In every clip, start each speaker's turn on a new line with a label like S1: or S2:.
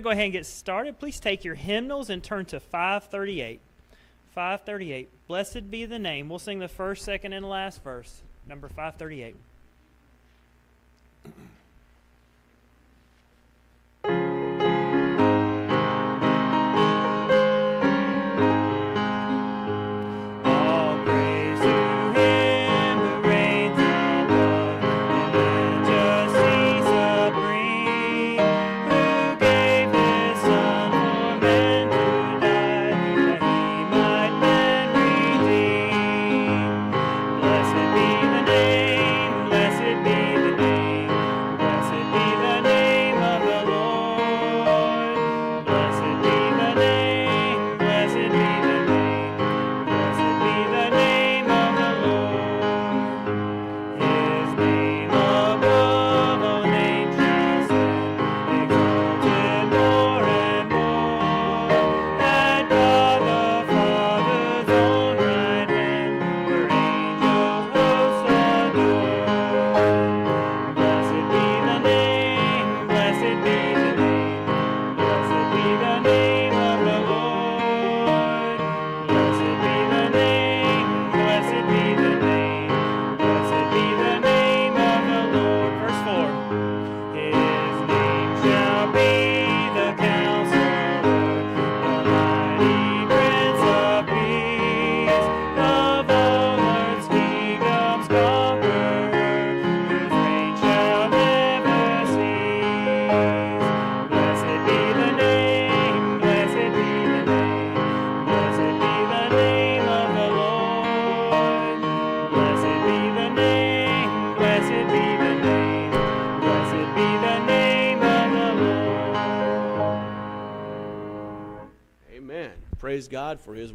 S1: going to go ahead and get started. Please take your hymnals and turn to 538. 538. Blessed be the name. We'll sing the first, second, and last verse. Number 538.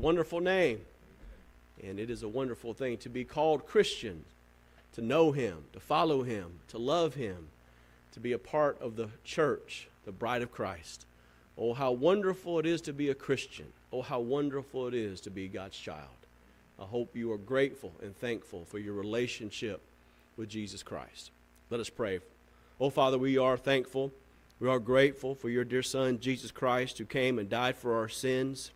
S2: Wonderful name. And it is a wonderful thing to be called Christian, to know him, to follow him, to love him, to be a part of the church, the bride of Christ. Oh, how wonderful it is to be a Christian. Oh, how wonderful it is to be God's child. I hope you are grateful and thankful for your relationship with Jesus Christ. Let us pray. Oh, Father, we are thankful. We are grateful for your dear Son, Jesus Christ, who came and died for our sins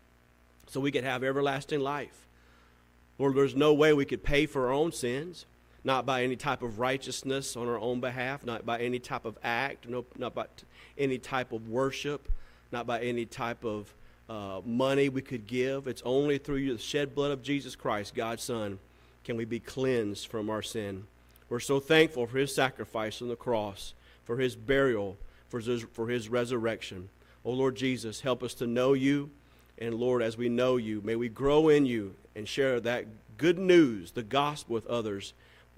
S2: so we could have everlasting life. Lord, there's no way we could pay for our own sins, not by any type of righteousness on our own behalf, not by any type of act, no, not by any type of worship, not by any type of uh, money we could give. It's only through the shed blood of Jesus Christ, God's Son, can we be cleansed from our sin. We're so thankful for his sacrifice on the cross, for his burial, for his, for his resurrection. Oh Lord Jesus, help us to know you and Lord, as we know you, may we grow in you and share that good news, the gospel, with others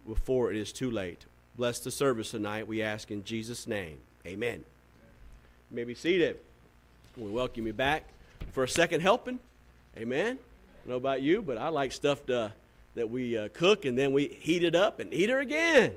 S2: before it is too late. Bless the service tonight, we ask in Jesus' name. Amen. You may be seated. We welcome you back for a second helping. Amen. I don't know about you, but I like stuff to, that we uh, cook and then we heat it up and eat it again.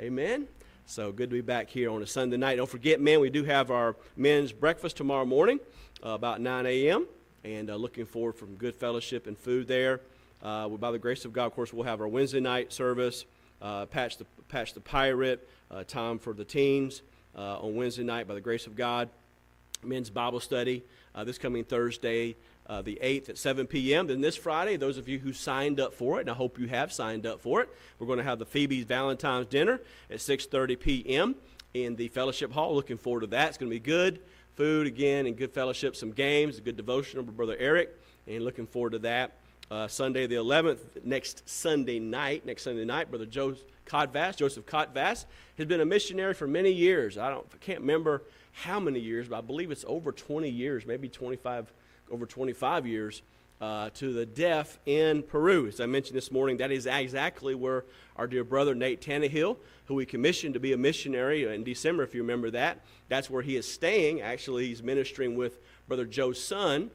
S2: Amen. So good to be back here on a Sunday night. Don't forget, man, we do have our men's breakfast tomorrow morning uh, about 9 a.m and uh, looking forward from good fellowship and food there. Uh, by the grace of God, of course, we'll have our Wednesday night service, uh, Patch, the, Patch the Pirate, uh, time for the teens uh, on Wednesday night by the grace of God. Men's Bible study uh, this coming Thursday, the 8th at 7 p.m. Then this Friday, those of you who signed up for it, and I hope you have signed up for it, we're going to have the Phoebe's Valentine's Dinner at 6.30 p.m. in the fellowship hall. Looking forward to that. It's going to be good food again and good fellowship, some games, a good devotional with Brother Eric, and looking forward to that. Uh, Sunday the 11th, next Sunday night, next Sunday night, Brother Joe Codvass, Joseph Codvass, has been a missionary for many years. I don't, I can't remember how many years, but I believe it's over 20 years, maybe 25, over 25 years uh, to the deaf in Peru. As I mentioned this morning, that is exactly where our dear brother Nate Tannehill, who we commissioned to be a missionary in December, if you remember that, that's where he is staying. Actually, he's ministering with Brother Joe's son,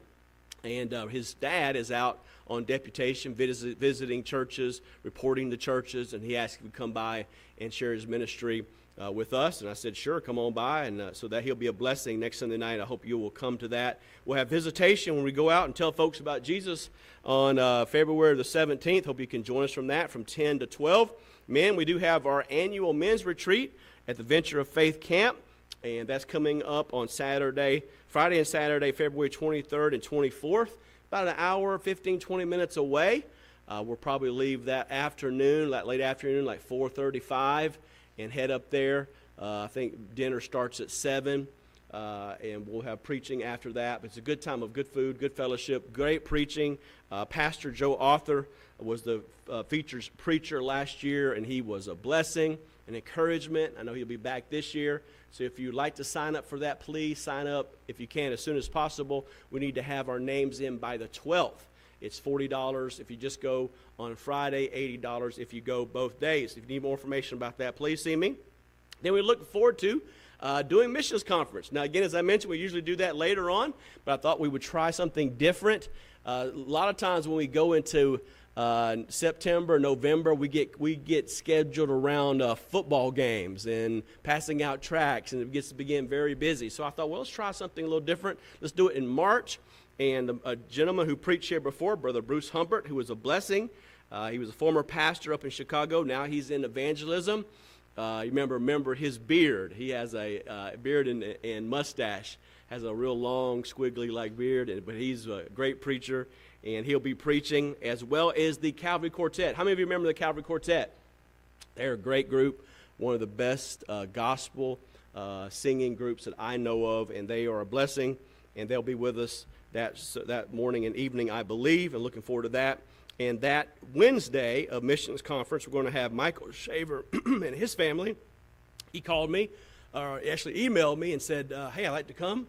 S2: and uh, his dad is out on deputation, visit, visiting churches, reporting to churches, and he asked if to come by and share his ministry uh, with us. And I said, sure, come on by. And uh, so that he'll be a blessing next Sunday night. I hope you will come to that. We'll have visitation when we go out and tell folks about Jesus on uh, February the 17th. Hope you can join us from that from 10 to 12. Men, we do have our annual men's retreat at the Venture of Faith Camp and that's coming up on Saturday, Friday and Saturday, February 23rd and 24th, about an hour, 15, 20 minutes away. Uh, we'll probably leave that afternoon, like late afternoon, like 4:35, and head up there. Uh, I think dinner starts at seven, uh, and we'll have preaching after that. But it's a good time of good food, good fellowship, great preaching. Uh, Pastor Joe Arthur was the uh, features preacher last year, and he was a blessing, an encouragement. I know he'll be back this year. So if you'd like to sign up for that, please sign up if you can as soon as possible. We need to have our names in by the 12th. It's $40 if you just go on Friday, $80 if you go both days. If you need more information about that, please see me. Then we look forward to uh, doing missions conference. Now, again, as I mentioned, we usually do that later on, but I thought we would try something different. Uh, a lot of times when we go into uh, September, November, we get we get scheduled around uh, football games and passing out tracts, and it gets to begin very busy. So I thought, well, let's try something a little different. Let's do it in March. And a gentleman who preached here before, Brother Bruce Humbert, who was a blessing. Uh, he was a former pastor up in Chicago. Now he's in evangelism. Uh, you remember, remember his beard. He has a uh, beard and, and mustache. Has a real long, squiggly like beard, and, but he's a great preacher, and he'll be preaching as well as the Calvary Quartet. How many of you remember the Calvary Quartet? They're a great group, one of the best uh, gospel uh, singing groups that I know of, and they are a blessing, and they'll be with us that, that morning and evening, I believe, and looking forward to that. And that Wednesday of missions conference, we're going to have Michael Shaver and his family. He called me, or actually emailed me and said, uh, Hey, I'd like to come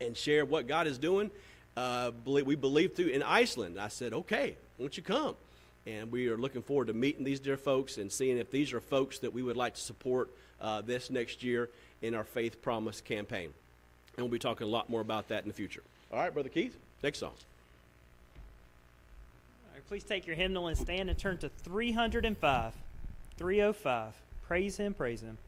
S2: and share what God is doing. Uh, we believe through in Iceland. I said, Okay, won't you come? And we are looking forward to meeting these dear folks and seeing if these are folks that we would like to support uh, this next year in our Faith Promise campaign. And we'll be talking a lot more about that in the future. All right, Brother Keith, next song.
S1: All right, please take your hymnal and stand and turn to 305. 305. Praise Him, praise Him.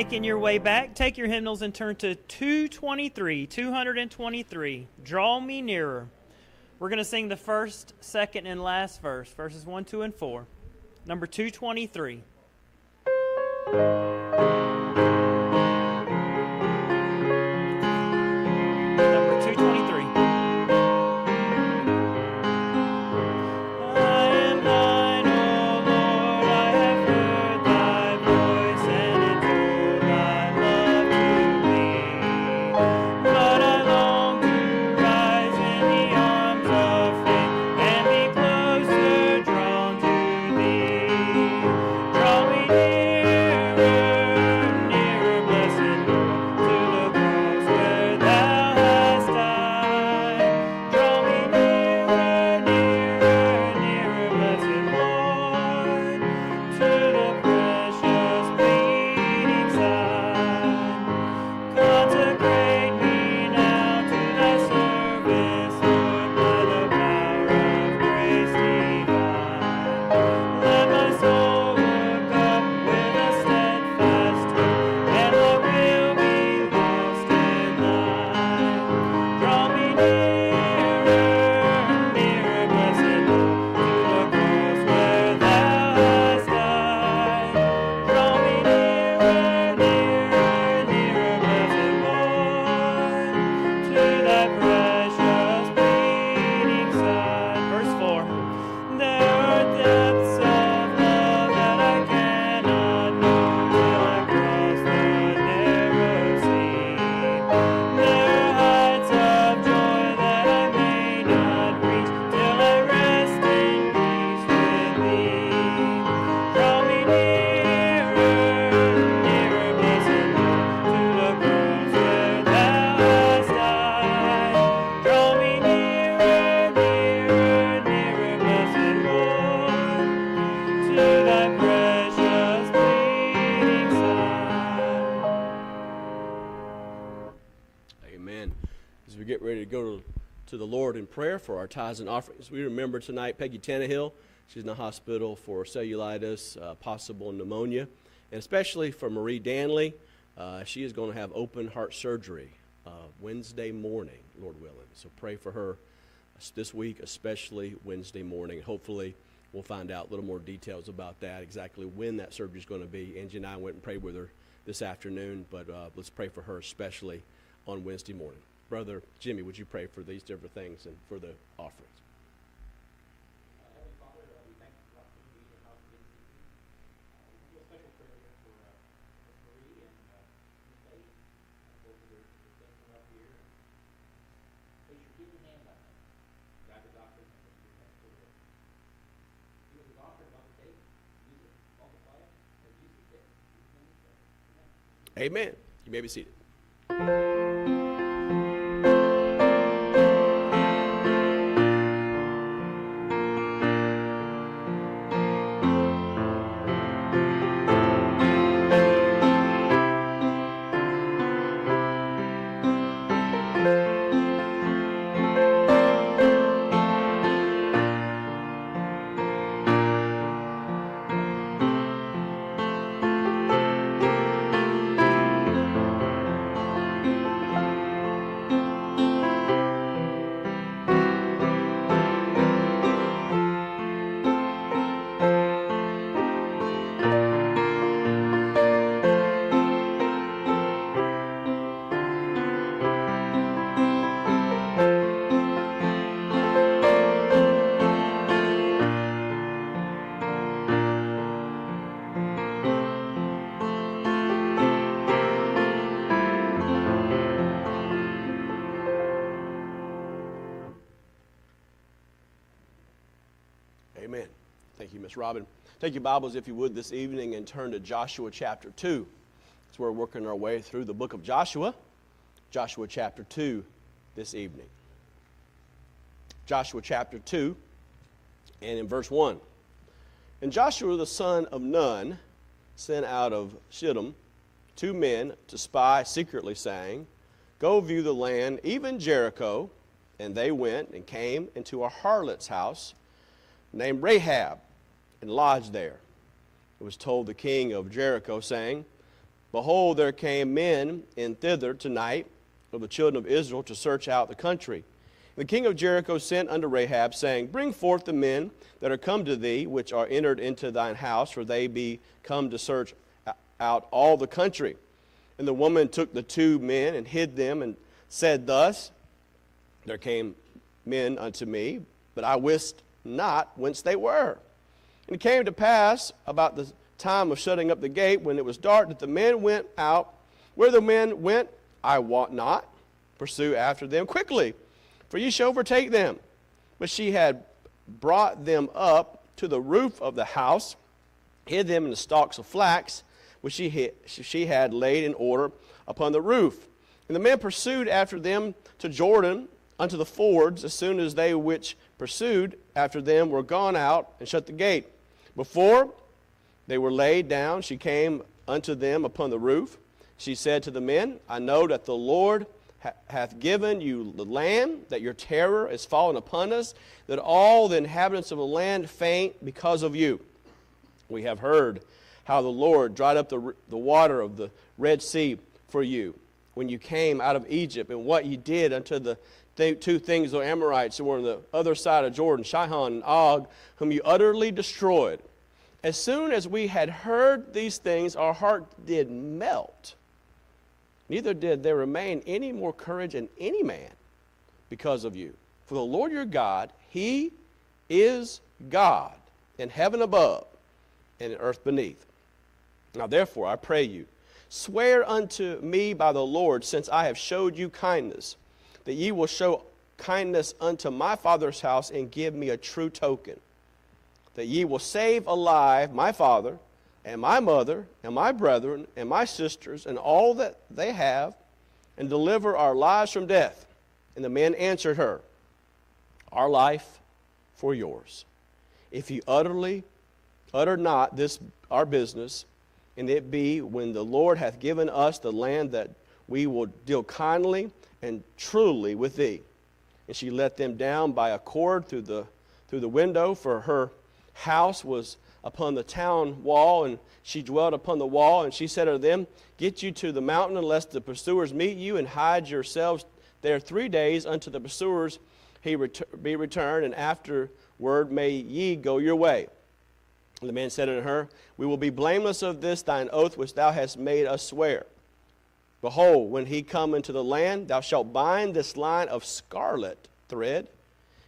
S1: Making your way back, take your hymnals and turn to 223. 223. Draw me nearer. We're going to sing the first, second, and last verse, verses 1, 2, and 4. Number 223.
S2: Prayer for our tithes and offerings. We remember tonight Peggy Tannehill. She's in the hospital for cellulitis, uh, possible pneumonia, and especially for Marie Danley. Uh, she is going to have open heart surgery uh, Wednesday morning, Lord willing. So pray for her this week, especially Wednesday morning. Hopefully, we'll find out a little more details about that, exactly when that surgery is going to be. Angie and I went and prayed with her this afternoon, but uh, let's pray for her especially on Wednesday morning. Brother Jimmy, would you pray for these different things and for the offerings? Amen. You may be seated. Miss Robin. Take your Bibles, if you would, this evening and turn to Joshua chapter 2. That's where we're working our way through the book of Joshua. Joshua chapter 2 this evening. Joshua chapter 2, and in verse 1. And Joshua the son of Nun sent out of Shittim two men to spy secretly, saying, Go view the land, even Jericho. And they went and came into a harlot's house named Rahab and lodged there. It was told the king of Jericho, saying, Behold, there came men in thither tonight of the children of Israel to search out the country. The king of Jericho sent unto Rahab, saying, Bring forth the men that are come to thee, which are entered into thine house, for they be come to search out all the country. And the woman took the two men and hid them, and said thus, There came men unto me, but I wist not whence they were. And it came to pass about the time of shutting up the gate, when it was dark, that the men went out. Where the men went, I wot not. Pursue after them quickly, for ye shall overtake them. But she had brought them up to the roof of the house, hid them in the stalks of flax, which she she had laid in order upon the roof. And the men pursued after them to Jordan unto the fords, as soon as they which pursued after them were gone out and shut the gate. Before they were laid down, she came unto them upon the roof. She said to the men, I know that the Lord ha- hath given you the land, that your terror is fallen upon us, that all the inhabitants of the land faint because of you. We have heard how the Lord dried up the, the water of the Red Sea for you when you came out of Egypt, and what you did unto the th- two things the Amorites who were on the other side of Jordan, Sihon and Og, whom you utterly destroyed. As soon as we had heard these things, our heart did melt. Neither did there remain any more courage in any man because of you. For the Lord your God, He is God in heaven above and in earth beneath. Now, therefore, I pray you, swear unto me by the Lord, since I have showed you kindness, that ye will show kindness unto my father's house and give me a true token, that ye will save alive my father and my mother and my brethren and my sisters and all that they have, and deliver our lives from death. And the men answered her, Our life for yours. If you utterly utter not this our business, and it be when the Lord hath given us the land that we will deal kindly and truly with thee. And she let them down by a cord through the, through the window, for her house was upon the town wall, and she dwelt upon the wall. And she said unto them, Get you to the mountain, lest the pursuers meet you, and hide yourselves there three days unto the pursuers he ret- be returned, and afterward may ye go your way. And the man said unto her, We will be blameless of this thine oath which thou hast made us swear. Behold, when he come into the land, thou shalt bind this line of scarlet thread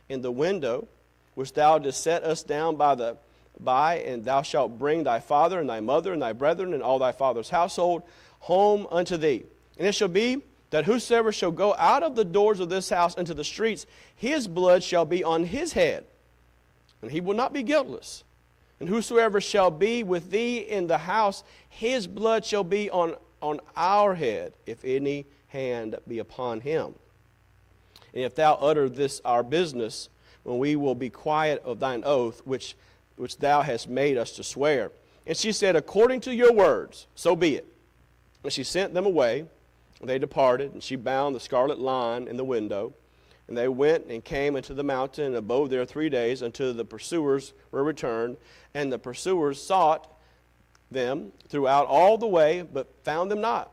S2: in the window which thou didst set us down by the by, and thou shalt bring thy father and thy mother and thy brethren and all thy father's household home unto thee. And it shall be that whosoever shall go out of the doors of this house into the streets, his blood shall be on his head, and he will not be guiltless. And whosoever shall be with thee in the house, his blood shall be on, on our head, if any hand be upon him. And if thou utter this our business, when we will be quiet of thine oath, which, which thou hast made us to swear. And she said, According to your words, so be it. And she sent them away, and they departed, and she bound the scarlet line in the window. And they went and came into the mountain and abode there three days until the pursuers were returned. And the pursuers sought them throughout all the way, but found them not.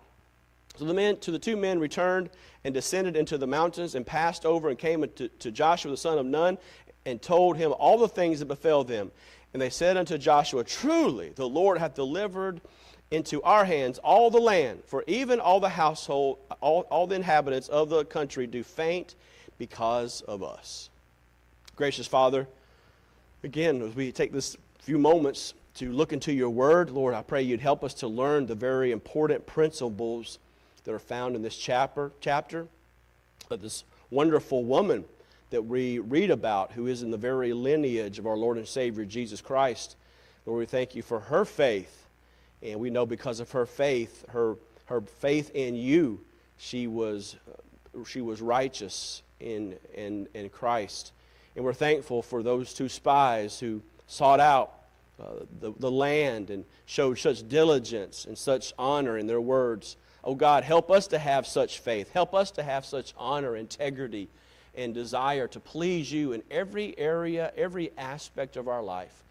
S2: So the men, to the two men returned and descended into the mountains and passed over and came to, to Joshua the son of Nun and told him all the things that befell them. And they said unto Joshua, Truly, the Lord hath delivered into our hands all the land, for even all the household, all, all the inhabitants of the country do faint because of us. Gracious Father, again, as we take this few moments to look into your word, Lord, I pray you'd help us to learn the very important principles that are found in this chapter, chapter of this wonderful woman that we read about who is in the very lineage of our Lord and Savior Jesus Christ. Lord, we thank you for her faith. And we know because of her faith, her, her faith in you, she was, she was righteous in, in, in Christ. And we're thankful for those two spies who sought out uh, the, the land and showed such diligence and such honor in their words. Oh God, help us to have such faith. Help us to have such honor, integrity, and desire to please you in every area, every aspect of our life.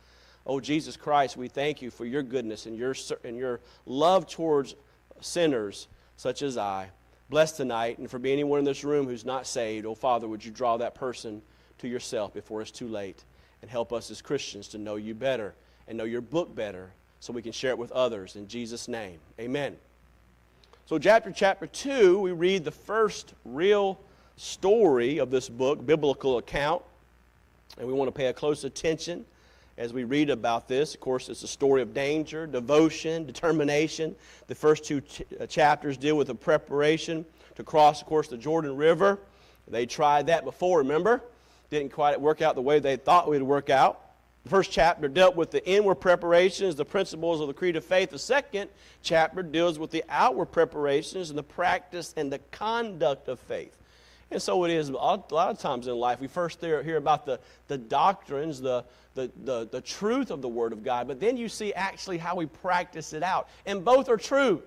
S2: Oh Jesus Christ, we thank you for your goodness and your, and your love towards sinners such as I. Bless tonight, and for anyone in this room who's not saved, oh Father, would you draw that person to yourself before it's too late and help us as Christians to know you better and know your book better so we can share it with others. In Jesus' name, amen. So, chapter chapter 2, we read the first real story of this book, biblical account, and we want to pay a close attention as we read about this. Of course, it's a story of danger, devotion, determination. The first two ch- uh, chapters deal with the preparation to cross, of course, the Jordan River. They tried that before, remember? Didn't quite work out the way they thought it would work out. The first chapter dealt with the inward preparations, the principles of the creed of faith. The second chapter deals with the outward preparations and the practice and the conduct of faith. And so it is a lot of times in life. We first hear about the, the doctrines, the, the, the, the truth of the Word of God, but then you see actually how we practice it out. And both are true.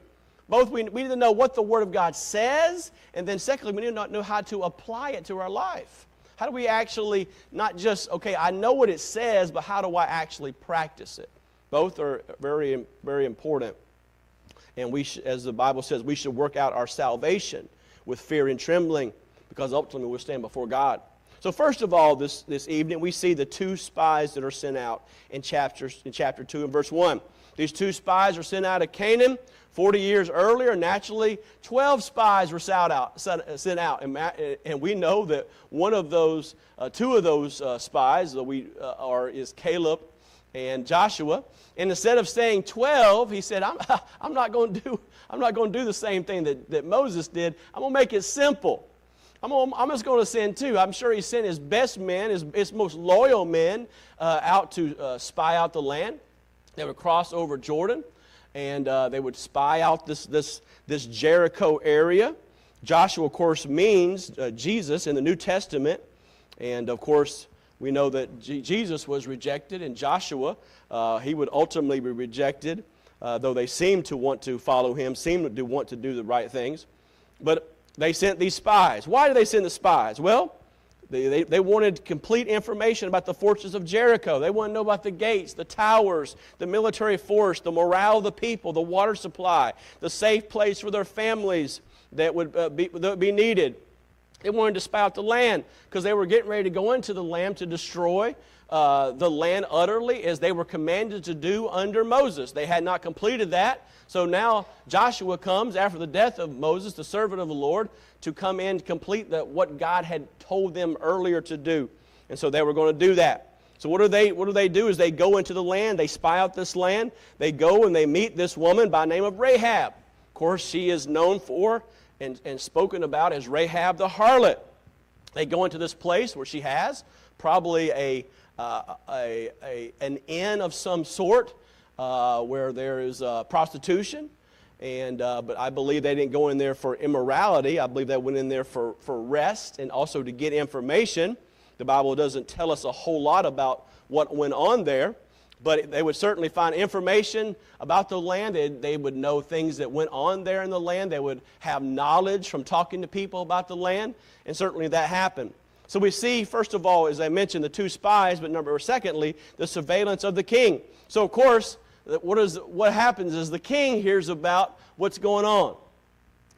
S2: Both we, we need to know what the Word of God says, and then secondly, we need to know how to apply it to our life. How do we actually not just, okay, I know what it says, but how do I actually practice it? Both are very, very important. And we, sh- as the Bible says, we should work out our salvation with fear and trembling because ultimately we'll stand before God. So, first of all, this, this evening, we see the two spies that are sent out in, chapters, in chapter 2 and verse 1. These two spies are sent out of Canaan 40 years earlier, naturally, 12 spies were sent out. Sent out and, we know that one of those, uh, two of those uh, spies that we, uh, are is Caleb and Joshua. And instead of saying 12, he said, I'm, I'm not going to do, I'm not going to do the same thing that, that Moses did. I'm going to make it simple. I'm, I'm just going to send two. I'm sure he sent his best men, his, his most loyal men, uh, out to uh, spy out the land. They would cross over Jordan and uh, they would spy out this, this, this Jericho area. Joshua, of course, means uh, Jesus in the New Testament. And of course, we know that G- Jesus was rejected, and Joshua, uh, he would ultimately be rejected, uh, though they seemed to want to follow him, seemed to want to do the right things. But they sent these spies. Why did they send the spies? Well, they, they, they, wanted complete information about the fortress of Jericho. They wanted to know about the gates, the towers, the military force, the morale of the people, the water supply, the safe place for their families that would, uh, be, that would be needed. They wanted to spy out the land because they were getting ready to go into the land to destroy uh, the land utterly as they were commanded to do under Moses. They had not completed that. So now Joshua comes after the death of Moses, the servant of the Lord, to come in complete the, what God had told them earlier to do. And so they were going to do that. So what do they what do they do is they go into the land, they spy out this land, they go and they meet this woman by name of Rahab. Of course, she is known for and, and spoken about as Rahab the harlot. They go into this place where she has probably a, uh, a, a, an inn of some sort uh, where there is uh, prostitution. And, uh, but I believe they didn't go in there for immorality. I believe they went in there for, for rest and also to get information. The Bible doesn't tell us a whole lot about what went on there, but they would certainly find information about the land. They, they would know things that went on there in the land. They would have knowledge from talking to people about the land, and certainly that happened. So we see, first of all, as I mentioned, the two spies, but number secondly, the surveillance of the king. So of course, what, is, what happens is the king hears about what's going on.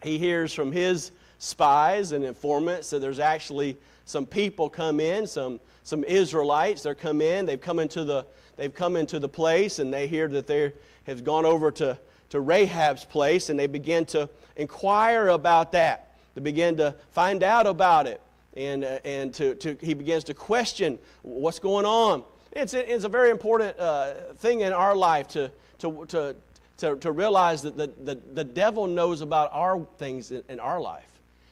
S2: He hears from his spies and informants that there's actually some people come in, some, some Israelites, they're come in, they've come into the, they've come into the place and they hear that they have gone over to, to Rahab's place and they begin to inquire about that. They begin to find out about it. And, uh, and to, to, he begins to question what's going on. It's, it's a very important uh, thing in our life to, to, to, to, to realize that the, the, the devil knows about our things in, in our life.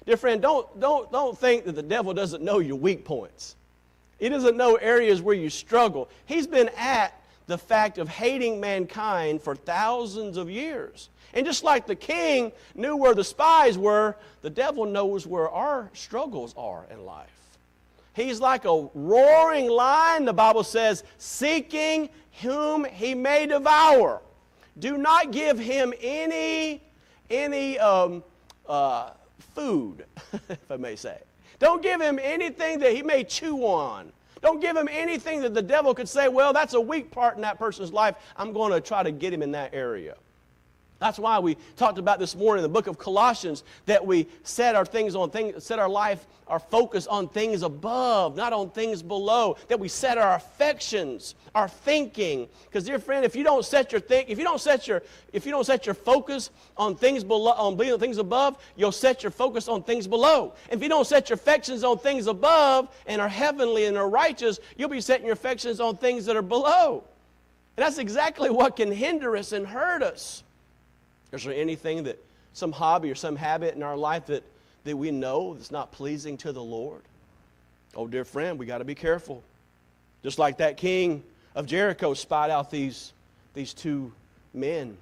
S2: Dear friend, don't, don't, don't think that the devil doesn't know your weak points. He doesn't know areas where you struggle. He's been at the fact of hating mankind for thousands of years. And just like the king knew where the spies were, the devil knows where our struggles are in life. He's like a roaring lion, the Bible says, seeking whom he may devour. Do not give him any, any um, uh, food, if I may say. Don't give him anything that he may chew on. Don't give him anything that the devil could say, well, that's a weak part in that person's life. I'm going to try to get him in that area. That's why we talked about this morning in the book of Colossians that we set our things on things, set our life, our focus on things above, not on things below. That we set our affections, our thinking. Because, dear friend, if you don't set your think, if you don't set your, if you don't set your focus on things below, on things above, you'll set your focus on things below. If you don't set your affections on things above and are heavenly and are righteous, you'll be setting your affections on things that are below. And that's exactly what can hinder us and hurt us. Is there anything that, some hobby or some habit in our life that, that we know that's not pleasing to the Lord? Oh, dear friend, we got to be careful. Just like that king of Jericho spied out these, these two men,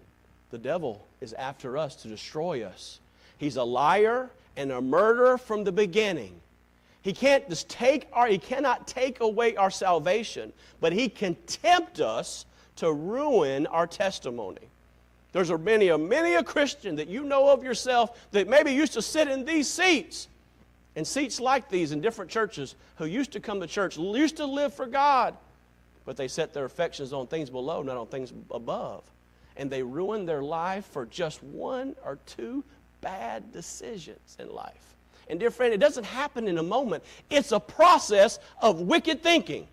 S2: the devil is after us to destroy us. He's a liar and a murderer from the beginning. He can't just take our, he cannot take away our salvation, but he can tempt us to ruin our testimony. There's a many a many a Christian that you know of yourself that maybe used to sit in these seats and seats like these in different churches who used to come to church, used to live for God, but they set their affections on things below, not on things above. And they ruin their life for just one or two bad decisions in life. And dear friend, it doesn't happen in a moment. It's a process of wicked thinking.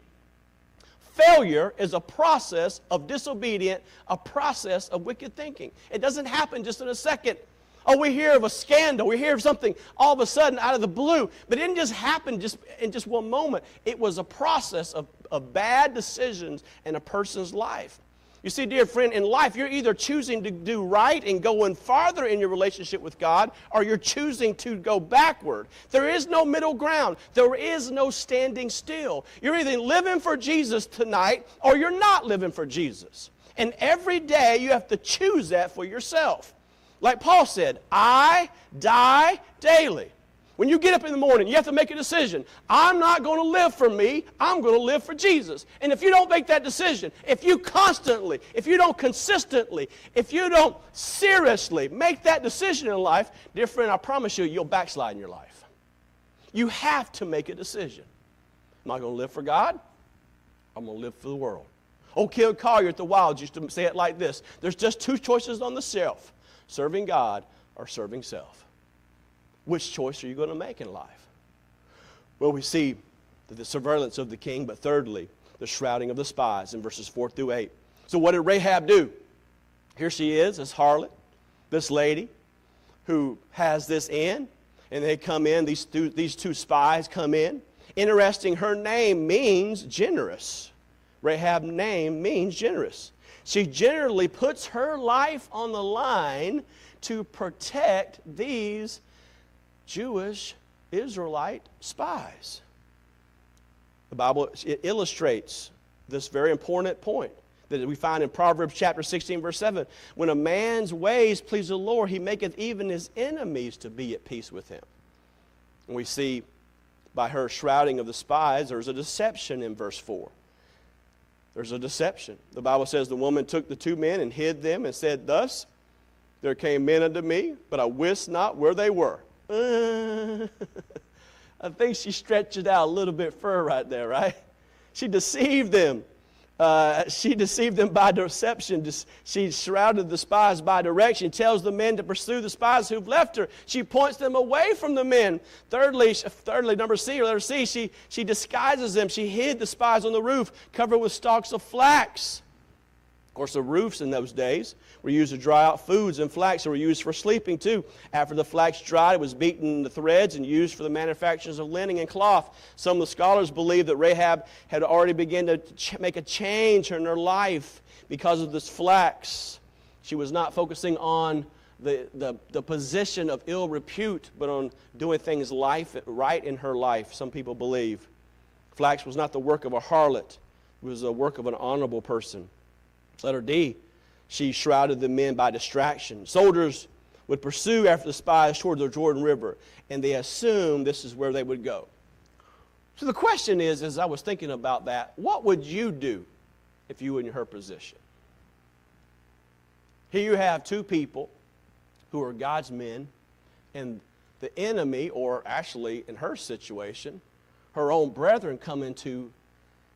S2: Failure is a process of disobedient, a process of wicked thinking. It doesn't happen just in a second. Oh, we hear of a scandal. We hear of something all of a sudden out of the blue. But it didn't just happen just in just one moment. It was a process of, of bad decisions in a person's life. You see, dear friend, in life, you're either choosing to do right and going farther in your relationship with God, or you're choosing to go backward. There is no middle ground, there is no standing still. You're either living for Jesus tonight, or you're not living for Jesus. And every day, you have to choose that for yourself. Like Paul said, I die daily. When you get up in the morning, you have to make a decision. I'm not going to live for me, I'm going to live for Jesus. And if you don't make that decision, if you constantly, if you don't consistently, if you don't seriously make that decision in life, dear friend, I promise you, you'll backslide in your life. You have to make a decision. Am I going to live for God? I'm going to live for the world. Old Ken Collier at the Wilds used to say it like this There's just two choices on the shelf serving God or serving self. Which choice are you going to make in life? Well, we see the surveillance of the king, but thirdly, the shrouding of the spies in verses 4 through 8. So, what did Rahab do? Here she is, this harlot, this lady who has this in, and they come in, these two, these two spies come in. Interesting, her name means generous. Rahab's name means generous. She generally puts her life on the line to protect these Jewish Israelite spies. The Bible it illustrates this very important point that we find in Proverbs chapter 16, verse 7. When a man's ways please the Lord, he maketh even his enemies to be at peace with him. And we see by her shrouding of the spies, there's a deception in verse 4. There's a deception. The Bible says the woman took the two men and hid them and said, Thus there came men unto me, but I wist not where they were. Uh, I think she stretched it out a little bit further right there, right? She deceived them. Uh, she deceived them by deception. She shrouded the spies by direction, tells the men to pursue the spies who've left her. She points them away from the men. Thirdly, thirdly number C, letter C, she, she disguises them. She hid the spies on the roof, covered with stalks of flax. Of course, the roofs in those days were used to dry out foods, and flax that were used for sleeping too. After the flax dried, it was beaten into threads and used for the manufactures of linen and cloth. Some of the scholars believe that Rahab had already begun to ch- make a change in her life because of this flax. She was not focusing on the, the, the position of ill repute, but on doing things life, right in her life, some people believe. Flax was not the work of a harlot, it was the work of an honorable person. Letter D she shrouded the men by distraction. Soldiers would pursue after the spies toward the Jordan River, and they assumed this is where they would go. So the question is, as I was thinking about that, what would you do if you were in her position? Here you have two people who are God's men, and the enemy, or actually in her situation, her own brethren come into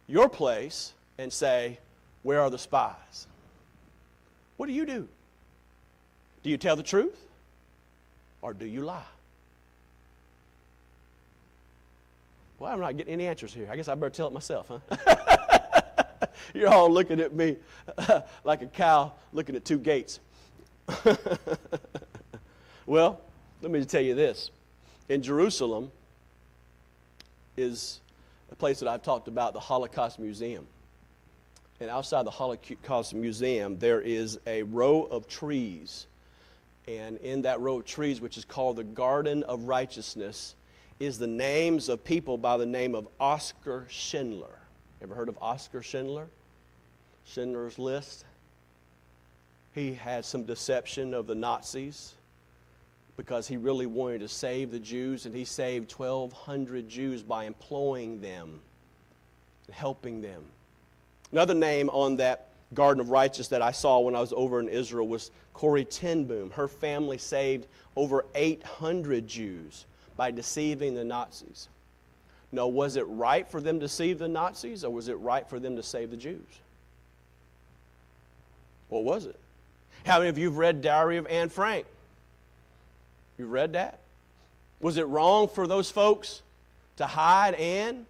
S2: your place and say, Where are the spies? What do you do? Do you tell the truth or do you lie? Well, I'm not getting any answers here. I guess I better tell it myself, huh? You're all looking at me like a cow looking at two gates. well, let me tell you this. In Jerusalem is a place that I've talked about, the Holocaust Museum. And outside the Holocaust Museum, there is a row of trees. And in that row of trees, which is called the Garden of Righteousness, is the names of people by the name of Oscar Schindler. Ever heard of Oscar Schindler? Schindler's List. He had some deception of the Nazis because he really wanted to save the Jews, and he saved 1,200 Jews by employing them and helping them. Another name on that Garden of Righteousness that I saw when I was over in Israel was Corrie ten Boom. Her family saved over 800 Jews by deceiving the Nazis. No, was it right for them to deceive the Nazis, or was it right for them to save the Jews? What was it? How many of you have read Diary of Anne Frank? You've read that? Was it wrong for those folks to hide Anne?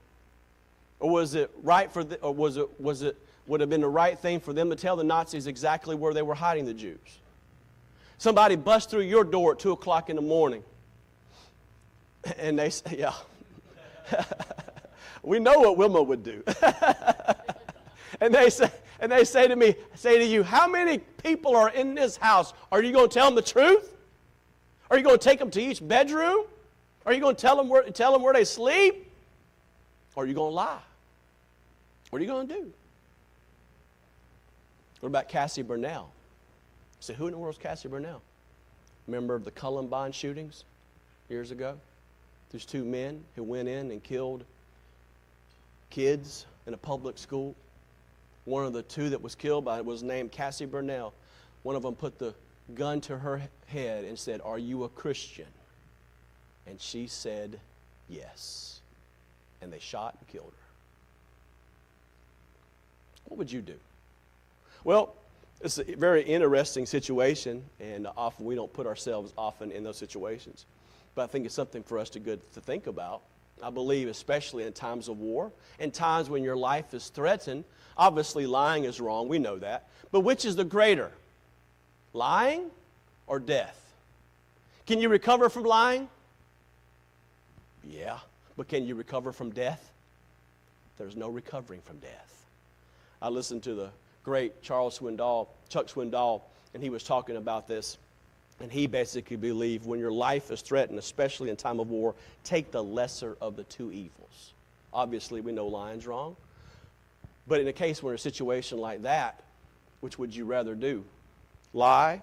S2: Or was it right for the, or was it was it would have been the right thing for them to tell the Nazis exactly where they were hiding the Jews? Somebody bust through your door at two o'clock in the morning. And they say, yeah. we know what Wilma would do. and they say, and they say to me, say to you, how many people are in this house? Are you going to tell them the truth? Are you going to take them to each bedroom? Are you going to tell them where, tell them where they sleep? Or are you going to lie? What are you going to do? What about Cassie Bernall? say, who in the world is Cassie Bernall? Remember the Columbine shootings years ago? There's two men who went in and killed kids in a public school. One of the two that was killed by was named Cassie Bernall. One of them put the gun to her head and said, Are you a Christian? And she said, Yes. And they shot and killed her. What would you do? Well, it's a very interesting situation, and often we don't put ourselves often in those situations. But I think it's something for us to good to think about. I believe, especially in times of war, in times when your life is threatened. Obviously, lying is wrong. We know that. But which is the greater, lying or death? Can you recover from lying? Yeah. But can you recover from death? There's no recovering from death. I listened to the great Charles Swindoll, Chuck Swindoll, and he was talking about this. And he basically believed when your life is threatened, especially in time of war, take the lesser of the two evils. Obviously, we know lying's wrong. But in a case where a situation like that, which would you rather do? Lie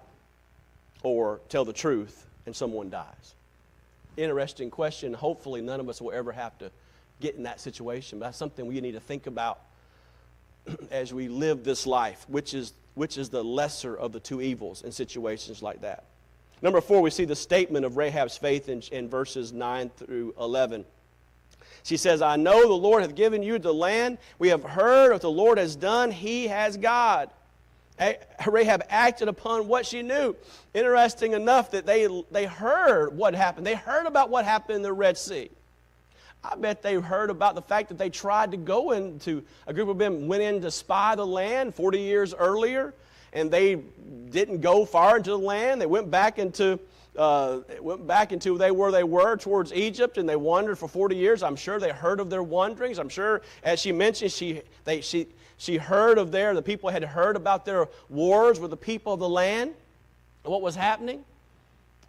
S2: or tell the truth and someone dies? Interesting question. Hopefully, none of us will ever have to get in that situation. But that's something we need to think about as we live this life, which is, which is the lesser of the two evils in situations like that. Number four, we see the statement of Rahab's faith in, in verses 9 through 11. She says, I know the Lord hath given you the land. We have heard what the Lord has done. He has God. Rahab acted upon what she knew. Interesting enough that they, they heard what happened. They heard about what happened in the Red Sea. I bet they heard about the fact that they tried to go into, a group of men went in to spy the land 40 years earlier, and they didn't go far into the land. They went back into, uh, went back into they where they were towards Egypt, and they wandered for 40 years. I'm sure they heard of their wanderings. I'm sure, as she mentioned, she, they, she, she heard of their, the people had heard about their wars with the people of the land, what was happening.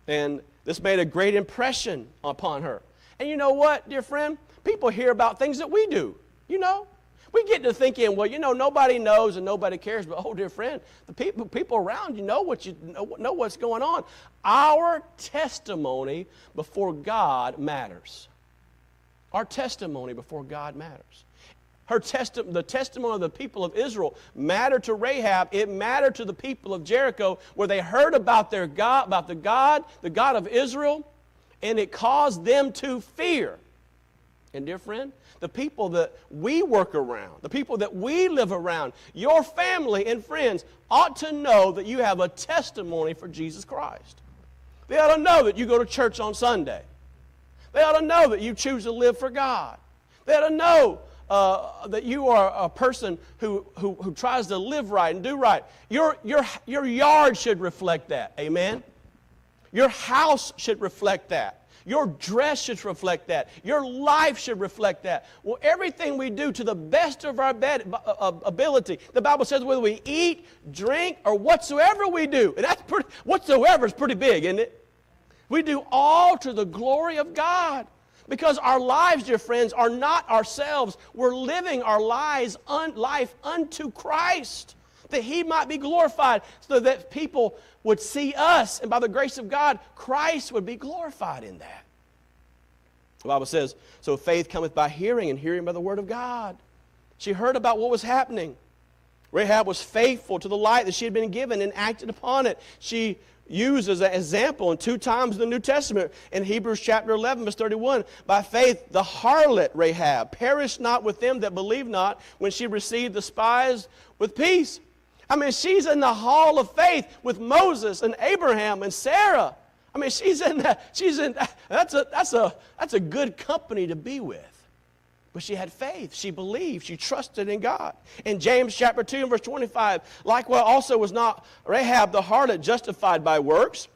S2: And this made a great impression upon her. And you know what, dear friend? People hear about things that we do, you know. We get to thinking, well, you know, nobody knows and nobody cares, but oh, dear friend, the people, people around you know what you know, know what's going on. Our testimony before God matters. Our testimony before God matters. Her testi- the testimony of the people of Israel mattered to Rahab. It mattered to the people of Jericho, where they heard about their God, about the God, the God of Israel, and it caused them to fear. And, dear friend, the people that we work around, the people that we live around, your family and friends ought to know that you have a testimony for Jesus Christ. They ought to know that you go to church on Sunday. They ought to know that you choose to live for God. They ought to know uh, that you are a person who, who, who tries to live right and do right. Your, your, your yard should reflect that. Amen? Your house should reflect that. Your dress should reflect that. Your life should reflect that. Well, everything we do to the best of our uh, uh, ability, the Bible says whether we eat, drink, or whatsoever we do, and that's pretty, whatsoever is pretty big, isn't it? We do all to the glory of God. Because our lives, dear friends, are not ourselves. We're living our lives un- life unto Christ, that He might be glorified, so that people would see us, and by the grace of God, Christ would be glorified in that. The Bible says, So faith cometh by hearing, and hearing by the word of God. She heard about what was happening. Rahab was faithful to the light that she had been given and acted upon it. She used as an example in two times in the New Testament in Hebrews chapter 11, verse 31. By faith, the harlot Rahab perished not with them that believe not when she received the spies with peace. I mean, she's in the hall of faith with Moses and Abraham and Sarah. I mean, she's in that, she's in that's a that's a that's a good company to be with. But she had faith. She believed. She trusted in God. In James chapter 2 and verse 25, likewise also was not Rahab the harlot justified by works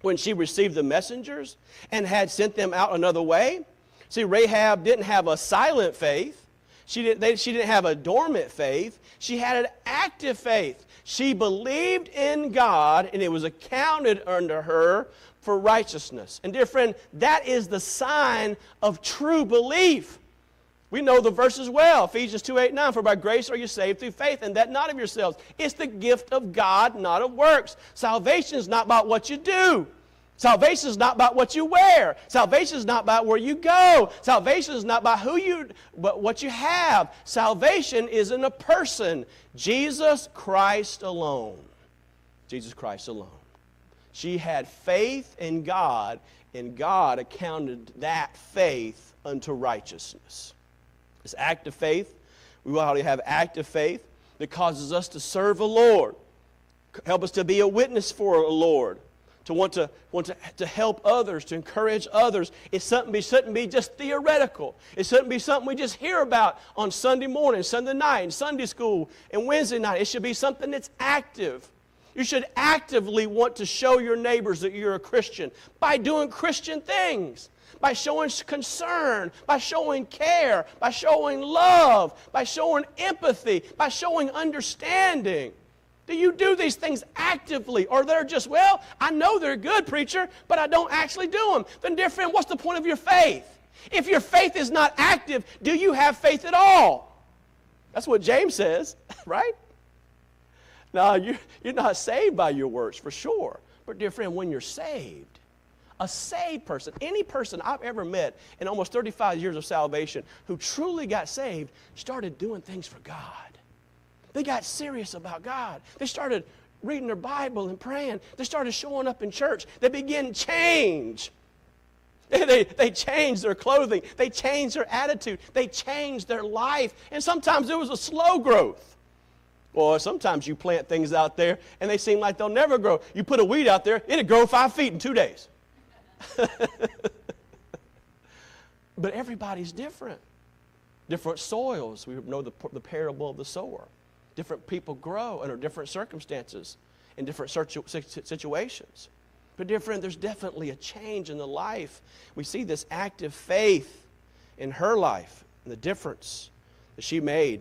S2: when she received the messengers and had sent them out another way? See, Rahab didn't have a silent faith. She didn't, they, she didn't have a dormant faith. She had an active faith. She believed in God, and it was accounted unto her for righteousness. And, dear friend, that is the sign of true belief. We know the verses well. Ephesians 2 8 9. For by grace are you saved through faith, and that not of yourselves. It's the gift of God, not of works. Salvation is not about what you do. Salvation is not about what you wear. Salvation is not about where you go. Salvation is not about who you, but what you have. Salvation is in a person, Jesus Christ alone. Jesus Christ alone. She had faith in God, and God accounted that faith unto righteousness. This active faith, we ought to have active faith that causes us to serve the Lord, help us to be a witness for a Lord to want to want to, to help others, to encourage others. It's something be shouldn't be just theoretical. It shouldn't be something we just hear about on Sunday morning, Sunday night, and Sunday school, and Wednesday night. It should be something that's active. You should actively want to show your neighbors that you're a Christian by doing Christian things, by showing concern, by showing care, by showing love, by showing empathy, by showing understanding. Do you do these things actively? Or they're just, well, I know they're good, preacher, but I don't actually do them. Then, dear friend, what's the point of your faith? If your faith is not active, do you have faith at all? That's what James says, right? Now, you, you're not saved by your works, for sure. But, dear friend, when you're saved, a saved person, any person I've ever met in almost 35 years of salvation who truly got saved, started doing things for God. They got serious about God. They started reading their Bible and praying. They started showing up in church. They began change. They, they, changed their clothing. They changed their attitude. They changed their life. And sometimes it was a slow growth. Or sometimes you plant things out there and they seem like they'll never grow. You put a weed out there, it'll grow five feet in two days. but everybody's different. Different soils. We know the, the parable of the sower. Different people grow under different circumstances in different situations. But, dear friend, there's definitely a change in the life. We see this active faith in her life and the difference that she made.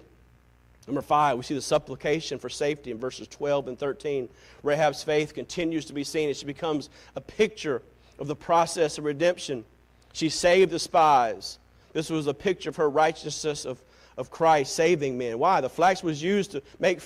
S2: Number five, we see the supplication for safety in verses 12 and 13. Rahab's faith continues to be seen as she becomes a picture of the process of redemption. She saved the spies. This was a picture of her righteousness of of Christ saving men. Why? The flax was used to make